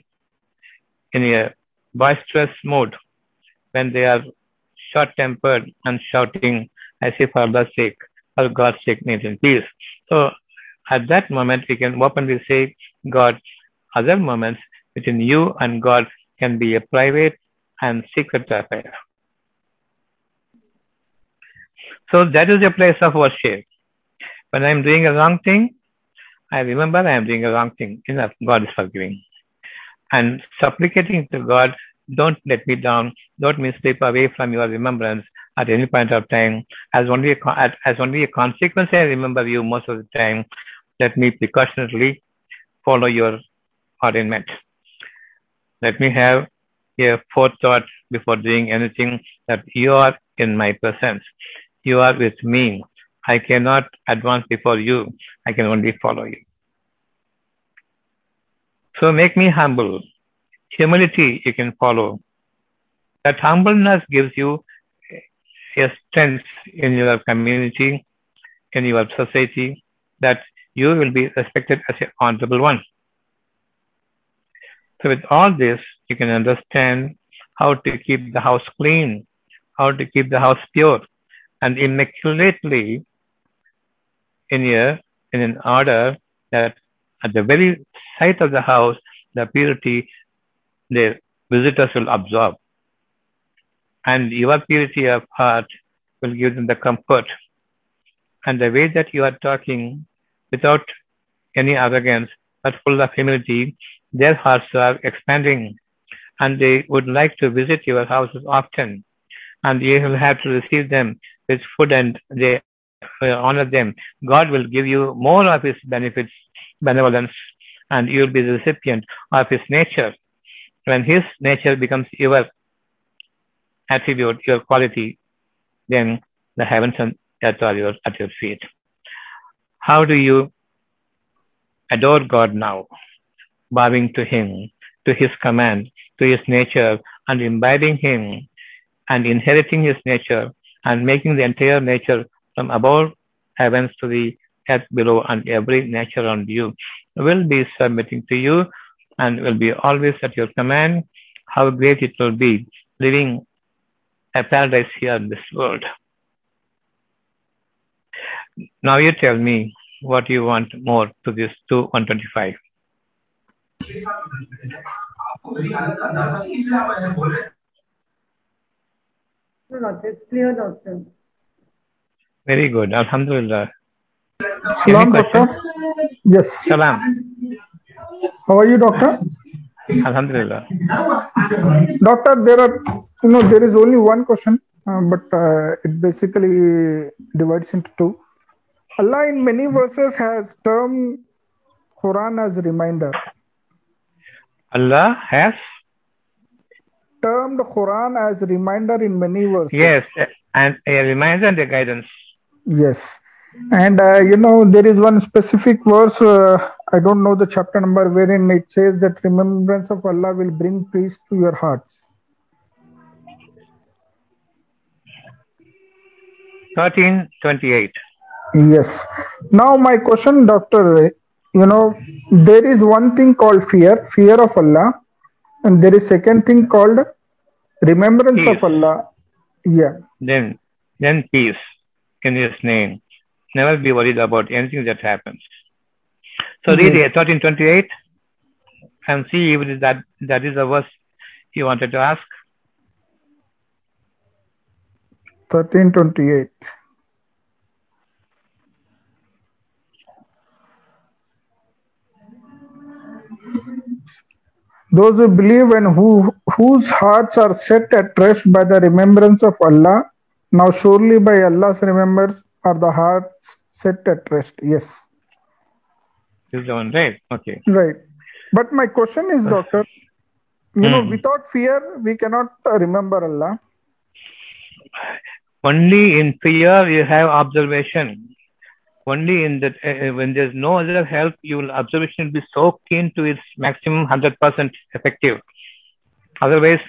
in a boisterous mood, when they are short tempered and shouting, I say, for Allah's sake, for God's sake, need in peace. So at that moment, we can openly say, God, other moments between you and God can be a private and secret affair. So that is a place of worship. When I am doing a wrong thing, I remember I am doing a wrong thing. Enough, God is forgiving. And supplicating to God, don't let me down. Don't me slip away from your remembrance at any point of time. As only a, as only a consequence, I remember you most of the time. Let me precautionarily follow your ordainment. Let me have a forethought before doing anything that you are in my presence. You are with me. I cannot advance before you. I can only follow you. So make me humble. Humility you can follow. That humbleness gives you a strength in your community, in your society, that you will be respected as an honorable one. So with all this, you can understand how to keep the house clean, how to keep the house pure and immaculately in a in an order that at the very sight of the house, the purity the visitors will absorb. And your purity of heart will give them the comfort. And the way that you are talking without any arrogance, but full of humility, their hearts are expanding and they would like to visit your houses often. And you will have to receive them with food and they Uh, honor them. God will give you more of His benefits, benevolence, and you will be the recipient of His nature. When His nature becomes your attribute, your quality, then the heavens and earth are yours at your feet. How do you adore God now? Bowing to Him, to His command, to His nature, and imbibing Him and inheriting His nature and making the entire nature from above heavens to the earth below and every nature around you will be submitting to you and will be always at your command. How great it will be living a paradise here in this world. Now you tell me what you want more to this to 125. No, doctor, it's clear, doctor. Very good. Alhamdulillah. Salam, doctor. Yes. Salam. How are you, doctor? Alhamdulillah. Doctor, there are, you know, there is only one question, uh, but uh, it basically divides into two. Allah in many verses has termed Quran as a reminder. Allah has, Termed Quran as a reminder in many verses. yes, and a reminder and a guidance. Yes. And uh, you know, there is one specific verse, uh, I don't know the chapter number, wherein it says that remembrance of Allah will bring peace to your hearts. 1328. Yes. Now, my question, Doctor, you know, there is one thing called fear, fear of Allah, and there is second thing called remembrance Peace. of Allah. Yeah. Then, then peace in His name. Never be worried about anything that happens. So read Yes. it, 1328 and see if that, that is the verse you wanted to ask. 1328. Those who believe and who whose hearts are set at rest by the remembrance of Allah. Now surely by Allah's remembrance are the hearts set at rest. Yes. This is the one, right? Okay. Right. But my question is, doctor, you know, Hmm. without fear, we cannot uh, remember Allah. Only in fear you have observation. Only in that uh, when there's no other help, your observation will be so keen to its maximum hundred percent effective. Otherwise,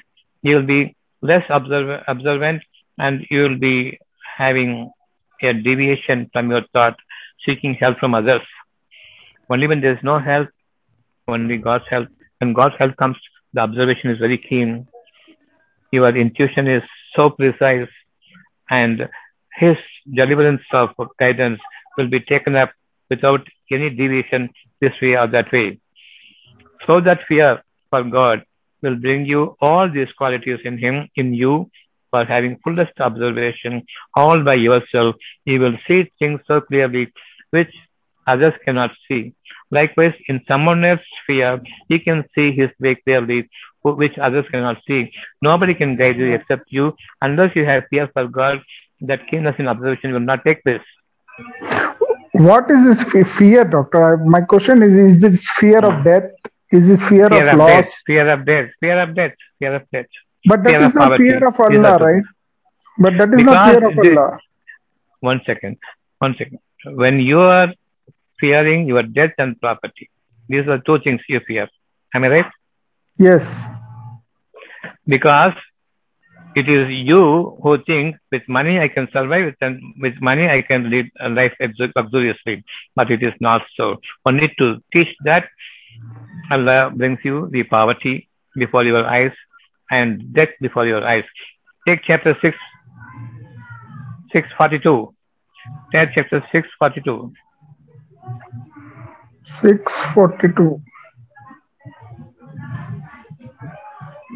you will be less observ- observant, and you will be having a deviation from your thought, seeking help from others. Only when there's no help, only God's help. When God's help comes, the observation is very keen. Your intuition is so precise, and His deliverance of guidance will be taken up without any deviation this way or that way. So that fear for God will bring you all these qualities in Him, in you, for having fullest observation all by yourself. You will see things so clearly which others cannot see. Likewise, in someone else's fear, he can see his way clearly, which others cannot see. Nobody can guide you except you, unless you have fear for God. That keenness in observation will not take place. What is this fear, doctor? My question is: Is this fear of death? Is this fear, Fear of of loss? death, fear of death, fear of death, fear of death. But that fear is not fear of Allah, right? But that is not fear of the- Allah. One second, one second. When you are fearing your death and property, these are two things you fear. Am I right? Yes. because it is you who think with money I can survive, with, with money I can lead a life luxuriously, but it is not so. Only to teach that Allah brings you the poverty before your eyes and death before your eyes. Take chapter 6, 642. Take chapter 642. 642.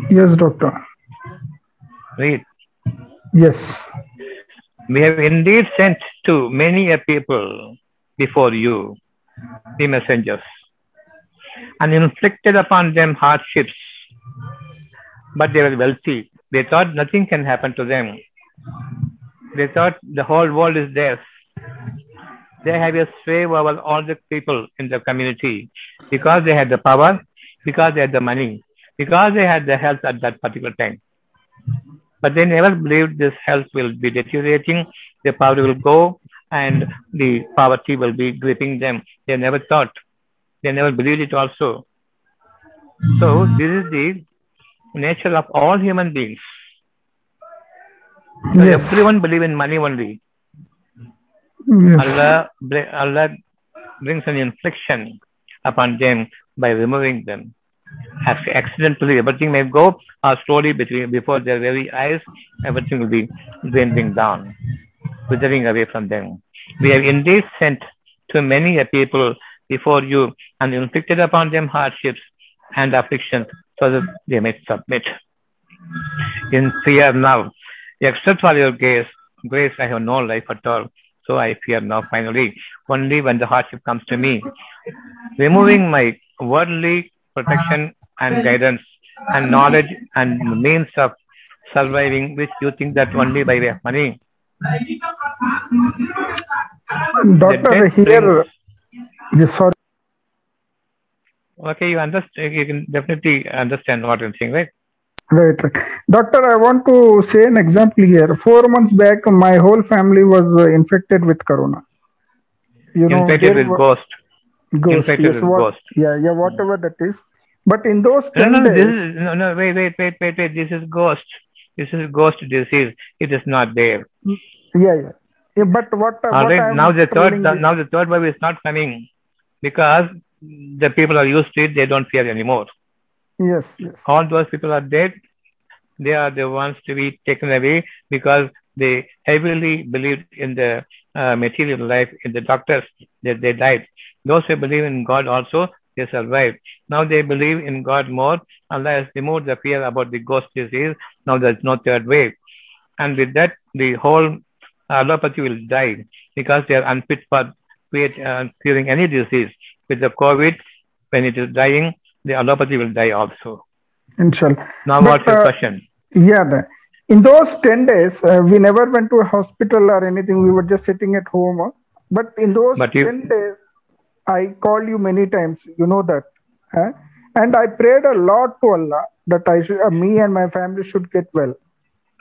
Yes, doctor. Read. Yes. We have indeed sent to many a people before you, the messengers, and inflicted upon them hardships. But they were wealthy. They thought nothing can happen to them. They thought the whole world is theirs. They have a sway over all the people in the community because they had the power, because they had the money, because they had the health at that particular time. But they never believed this health will be deteriorating, the power will go, and the poverty will be gripping them. They never thought. They never believed it also. So this is the nature of all human beings. So Yes. Everyone believe in money only. Yes. Allah, Allah brings an infliction upon them by removing them. Ac- Accidentally, everything may go or slowly between, before their very eyes, everything will be dwindling down, withering away from them. We have indeed sent to many a people before you and inflicted upon them hardships and afflictions so that they may submit. In fear now, except for your grace, grace I have no life at all. So I fear now finally, only when the hardship comes to me. Removing my worldly protection and guidance and knowledge and means of surviving, which you think that only by way of money. Doctor, here, yes, sorry. Okay, you understand, you can definitely understand what I'm saying, right? Right. Doctor, I want to say an example here. Four months back, my whole family was uh, infected with corona. You know, Infected with ghost. ghost. infected yes, with what, ghost. Yeah, yeah, whatever that is. But in those No, 10 no, no, days, this is, no, no, wait, wait, wait, wait, wait. This is ghost. This is ghost disease. It is not there. yeah, yeah. yeah but what, All what right. Now the third, the, now the third wave is not coming because the people are used to it. They don't fear anymore. yes, yes. All those people are dead. They are the ones to be taken away because they heavily believed in the uh, material life, in the doctors. That they died. Those who believe in God also, they survived. Now they believe in God more. Allah has removed the fear about the ghost disease. Now there's no third wave. And with that, the whole allopathy will die because they are unfit for create, uh, curing any disease. With the COVID, when it is dying, the allopathy will die also. Inshallah. Now, But, what's your uh, question? Yeah, in those 10 days, uh, we never went to a hospital or anything. We were just sitting at home. But in those But you- 10 days, I called you many times. You know that. huh? And I prayed a lot to Allah that I should, uh, me and my family should get well.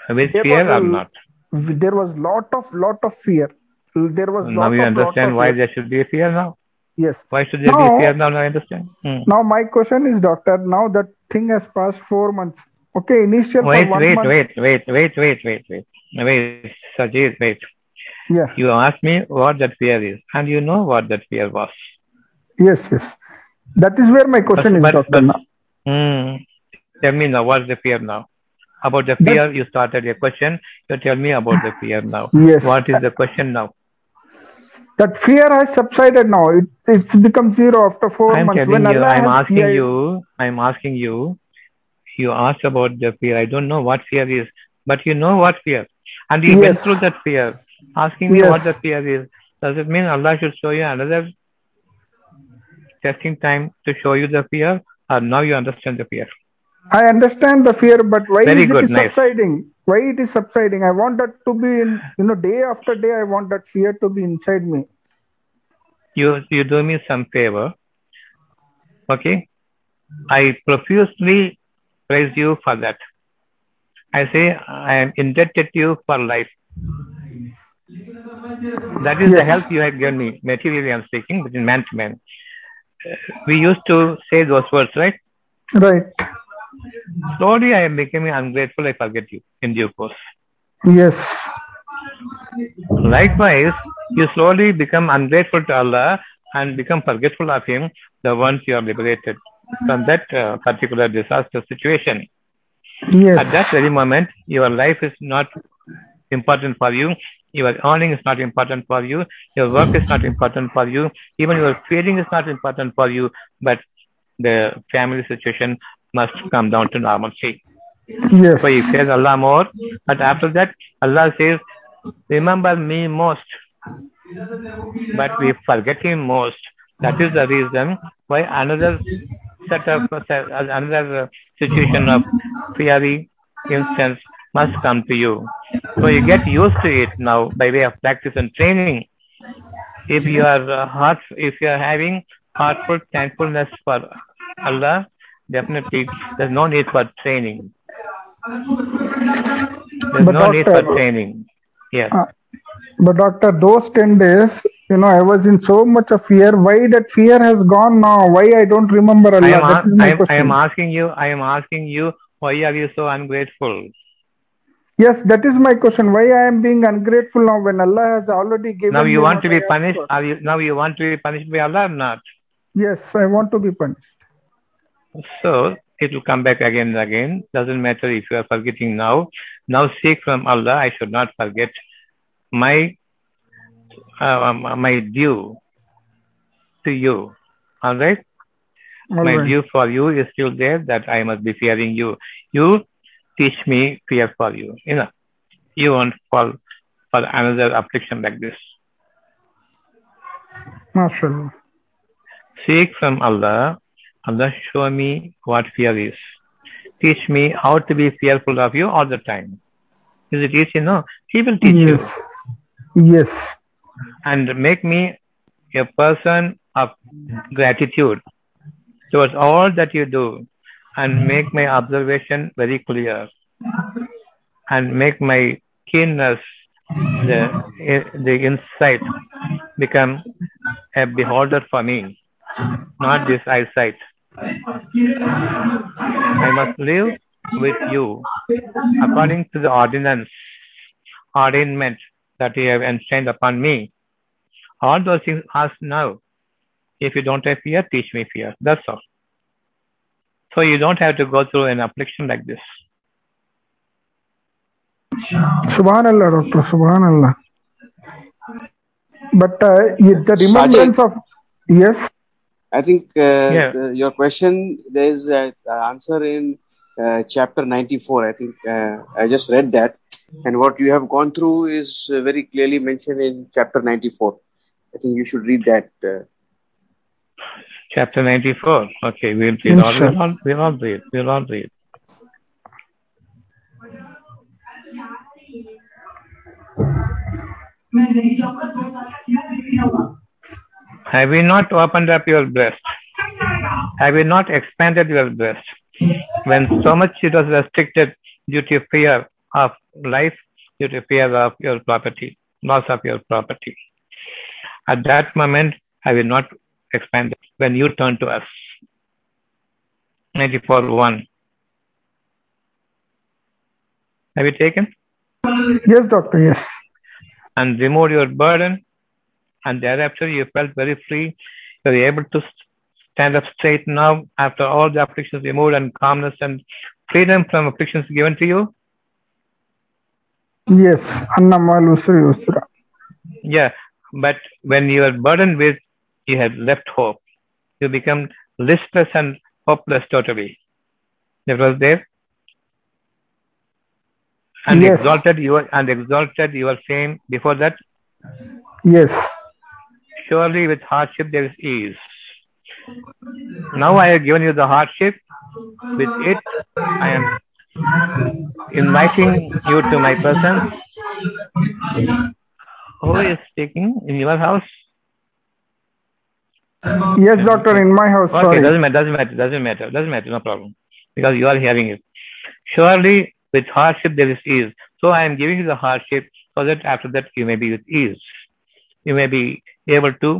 With there fear was or not? There was lot of lot of fear. There was Now lot you lot understand of why fear. there should be a fear now. Yes. Why should there No. be fear now? Now I understand. Hmm. Now my question is, doctor. Now that thing has passed four months. Okay, initial for Wait, one wait, month. wait, wait, wait, wait, wait, wait, wait, Sajid, wait. Yeah. You asked me what that fear is, and you know what that fear was. Yes. Yes. That is where my question But- is, but- doctor. but- now. Hmm. Tell me now, what's the fear now? About the That- fear, you started your question. You tell me about the fear now. Yes. What is the question now? That fear has subsided now. It, it's become zero after 4 I'm months. when you, Allah I'm asking fear- you, I'm asking you, you asked about the fear. I don't know what fear is, but you know what fear. And you went through that fear. Asking me what Yes. the fear is. Does it mean Allah should show you another testing time to show you the fear? Or now you understand the fear? I understand the fear, but why Very is good, it nice. subsiding? Why it is subsiding? I want that to be in, you know, day after day. I want that fear to be inside me. You you do me some favor. Okay? I profusely praise you for that. I say I am indebted to you for life. That is the help you have given me. Materially, I'm speaking, but in man to man. Uh, We used to say those words, right? Right. Slowly, I am becoming ungrateful. I forget you in due course. Yes. Likewise, you slowly become ungrateful to Allah and become forgetful of Him the once you are liberated from that uh, particular disaster situation. Yes. At that very moment, your life is not important for you. Your earning is not important for you. Your work is not important for you. Even your feeling is not important for you. But the family situation must come down to normalcy. Yes. So he says Allah more. But after that, Allah says, Remember me most. But we forget him most. That is the reason why another set of another situation of fiery instance must come to you. So you get used to it now by way of practice and training. If you are uh, heart, if you are having heartful thankfulness for Allah, definitely there's no need for training. There's But no need for doctor- training. Yes. Uh, But doctor, those 10 days, you know, I was in so much of fear. Why that fear has gone now? Why I don't remember I Allah? am, That is my I, am, I am asking you, I am asking you Why are you so ungrateful? Yes, that is my question. Why I am being ungrateful now when Allah has already given Now you want to be punished? Are you now you want to be punished by Allah or not? Yes, I want to be punished. So it will come back again and again. Doesn't matter if you are forgetting now. Now seek from Allah. I should not forget my uh, um, my due to you. All right. All my right. due for you is still there. That I must be fearing you. You teach me fear for you. You know, you won't fall for another affliction like this. MashaAllah. Seek from Allah. Allah, show me what fear is. Teach me how to be fearful of you all the time. Is it easy? No. He will teach you Yes. Yes. and make me a person of gratitude towards all that you do and make my observation very clear and make my keenness, the, the insight become a beholder for me, not this eyesight. I must live with you according to the ordinance, ordainment that you have enshrined upon me. All those things ask now. If you don't have fear, teach me fear. That's all. So you don't have to go through an affliction like this. Subhanallah, Doctor. Subhanallah. But uh, the remembrance of yes, I think uh, Yeah. the, your question, there is an answer in uh, chapter 94. I think uh, I just read that. And what you have gone through is uh, very clearly mentioned in chapter 94. I think you should read that. Uh, Chapter 94. Okay, we'll we'll all, we'll all, we'll all read. We'll all read. Have you not opened up your breast? Have you not expanded your breast? When so much it was restricted due to fear of life, due to fear of your property, loss of your property. At that moment, have you not expanded when you turn to us? 94 1. Have you taken? yes, Doctor. Yes. and remove your burden, and thereafter you felt very free. You were able to stand up straight now after all the afflictions removed and calmness and freedom from afflictions given to you. Yes. Annamal usra. Yeah, but when you are burdened with, you have left hope. You become listless and hopeless totally. That was there. And Yes. exalted you and exalted you are same before that Yes. Surely with hardship there is ease. Now I have given you the hardship. With it, I am inviting you to my presence. Who is speaking in your house? Yes, Doctor. In my house. Okay, Sorry. doesn't matter, doesn't matter, doesn't matter, doesn't matter, no problem. Because you are hearing it. Surely with hardship there is ease. So I am giving you the hardship so that after that you may be with ease. You may be able to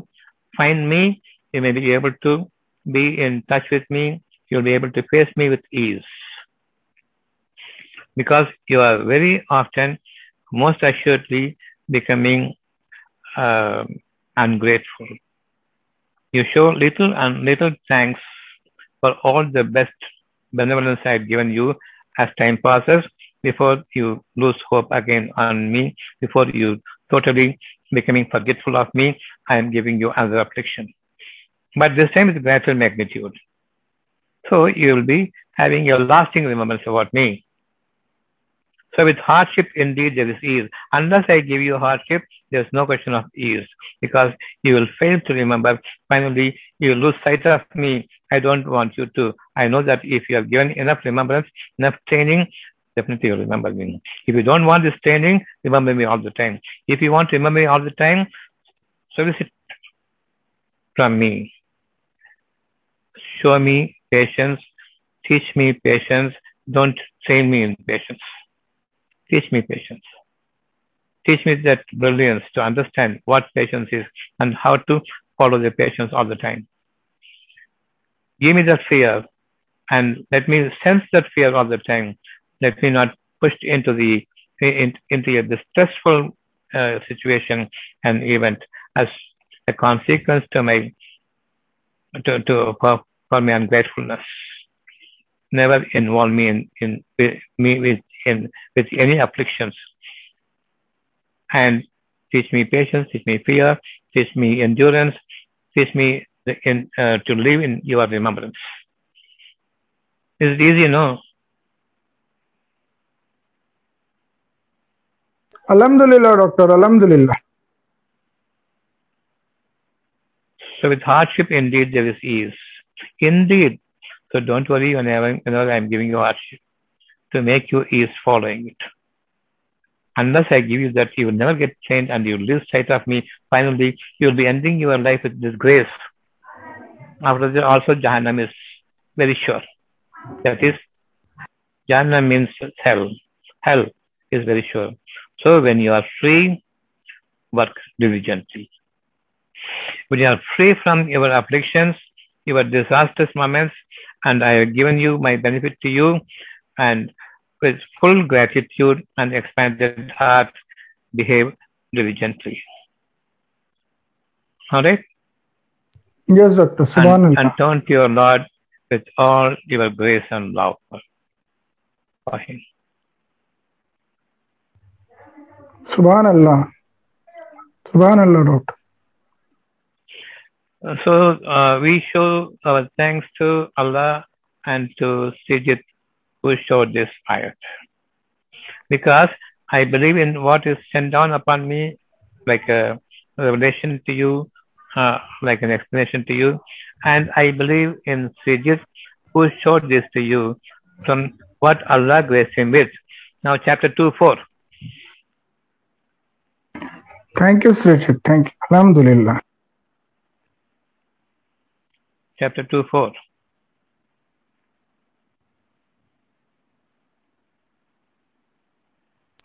find me, you may be able to be in touch with me, you'll be able to face me with ease. Because you are very often, most assuredly, becoming um ungrateful. You show little and little thanks for all the best benevolence I have given you as time passes before you lose hope again on me, before you totally becoming forgetful of me, I am giving you another affliction. But this time is greater magnitude. So you will be having your lasting remembrance about me. So with hardship, indeed, there is ease. Unless I give you hardship, there is no question of ease because you will fail to remember. Finally, you will lose sight of me. I don't want you to. I know that if you have given enough remembrance, enough training, definitely you'll remember me. If you don't want this training, remember me all the time. If you want to remember me all the time, solicit from me. Show me patience. Teach me patience. Don't train me in patience. Teach me patience. Teach me that brilliance to understand what patience is and how to follow the patience all the time. Give me that fear and let me sense that fear all the time. Let me not pushed into the in, into a distressful uh, situation and event as a consequence to my to, to for, for my ungratefulness. Never involve me in, in with me with in with any afflictions. And teach me patience, teach me fear, teach me endurance, teach me the, in, uh, to live in your remembrance. Is it easy? No. Alhamdulillah, doctor. Alhamdulillah. So with hardship, indeed, there is ease. Indeed. So don't worry whenever, whenever I'm giving you hardship. To make you ease following it. Unless I give you that, you will never get changed and you lose sight of me. Finally, you will be ending your life with disgrace. After that, also Jahannam is very sure. That is, Jahannam means hell. Hell is very sure. So when you are free, work diligently. When you are free from your afflictions, your disastrous moments, and I have given you my benefit to you, and with full gratitude and expanded heart, behave diligently. All right? Yes, doctor. And, Subhanallah. and turn to your Lord with all your grace and love for, Subhanallah. Subhanallah, doctor. So uh, we show our thanks to Allah and to Sijit who showed this ayat. Because I believe in what is sent down upon me, like a revelation to you, uh, like an explanation to you, and I believe in Sijit who showed this to you from what Allah graced him with. Now, chapter 2 4. Thank you, Srijit. Thank you. Alhamdulillah. Chapter 2 4.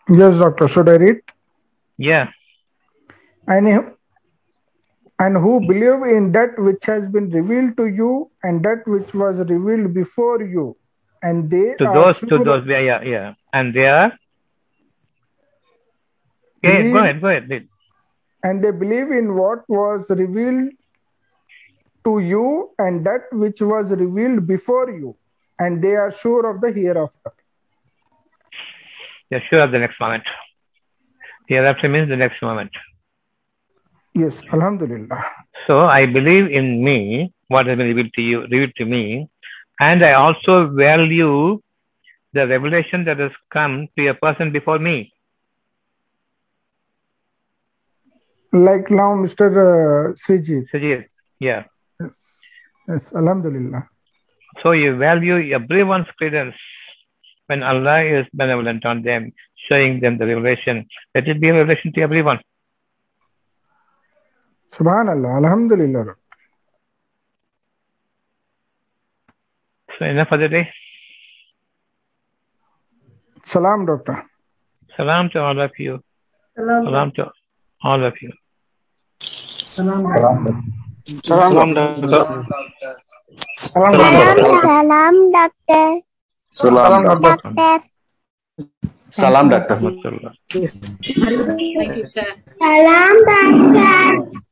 Yes, doctor. Should I read? Yeah. And, and who believe in that which has been revealed to you and that which was revealed before you. And they To those, to those, yeah, yeah, yeah. And they are. Okay, go ahead, go ahead. And they believe in what was revealed to you and that which was revealed before you. And they are sure of the hereafter. You're sure of the next moment. The Hereafter means the next moment. Yes, Alhamdulillah. So I believe in me, what has been revealed to you, revealed to me, and I also value the revelation that has come to a person before me. Like now, Mr. Uh, Srijit. Sajid, yeah. Yes, Alhamdulillah. So you value everyone's credence when Allah is benevolent on them, showing them the revelation. Let it be a revelation to everyone. Subhanallah. Alhamdulillah. So enough for the day. Salam, doctor. Salam to all of you. Salam. Salam to all of you. Salam. Salam, doctor. Salam, Salam, doctor. Salam, Doctor. Salam, doctor. Rahmatullah. Thank you, sir. Salam, doctor.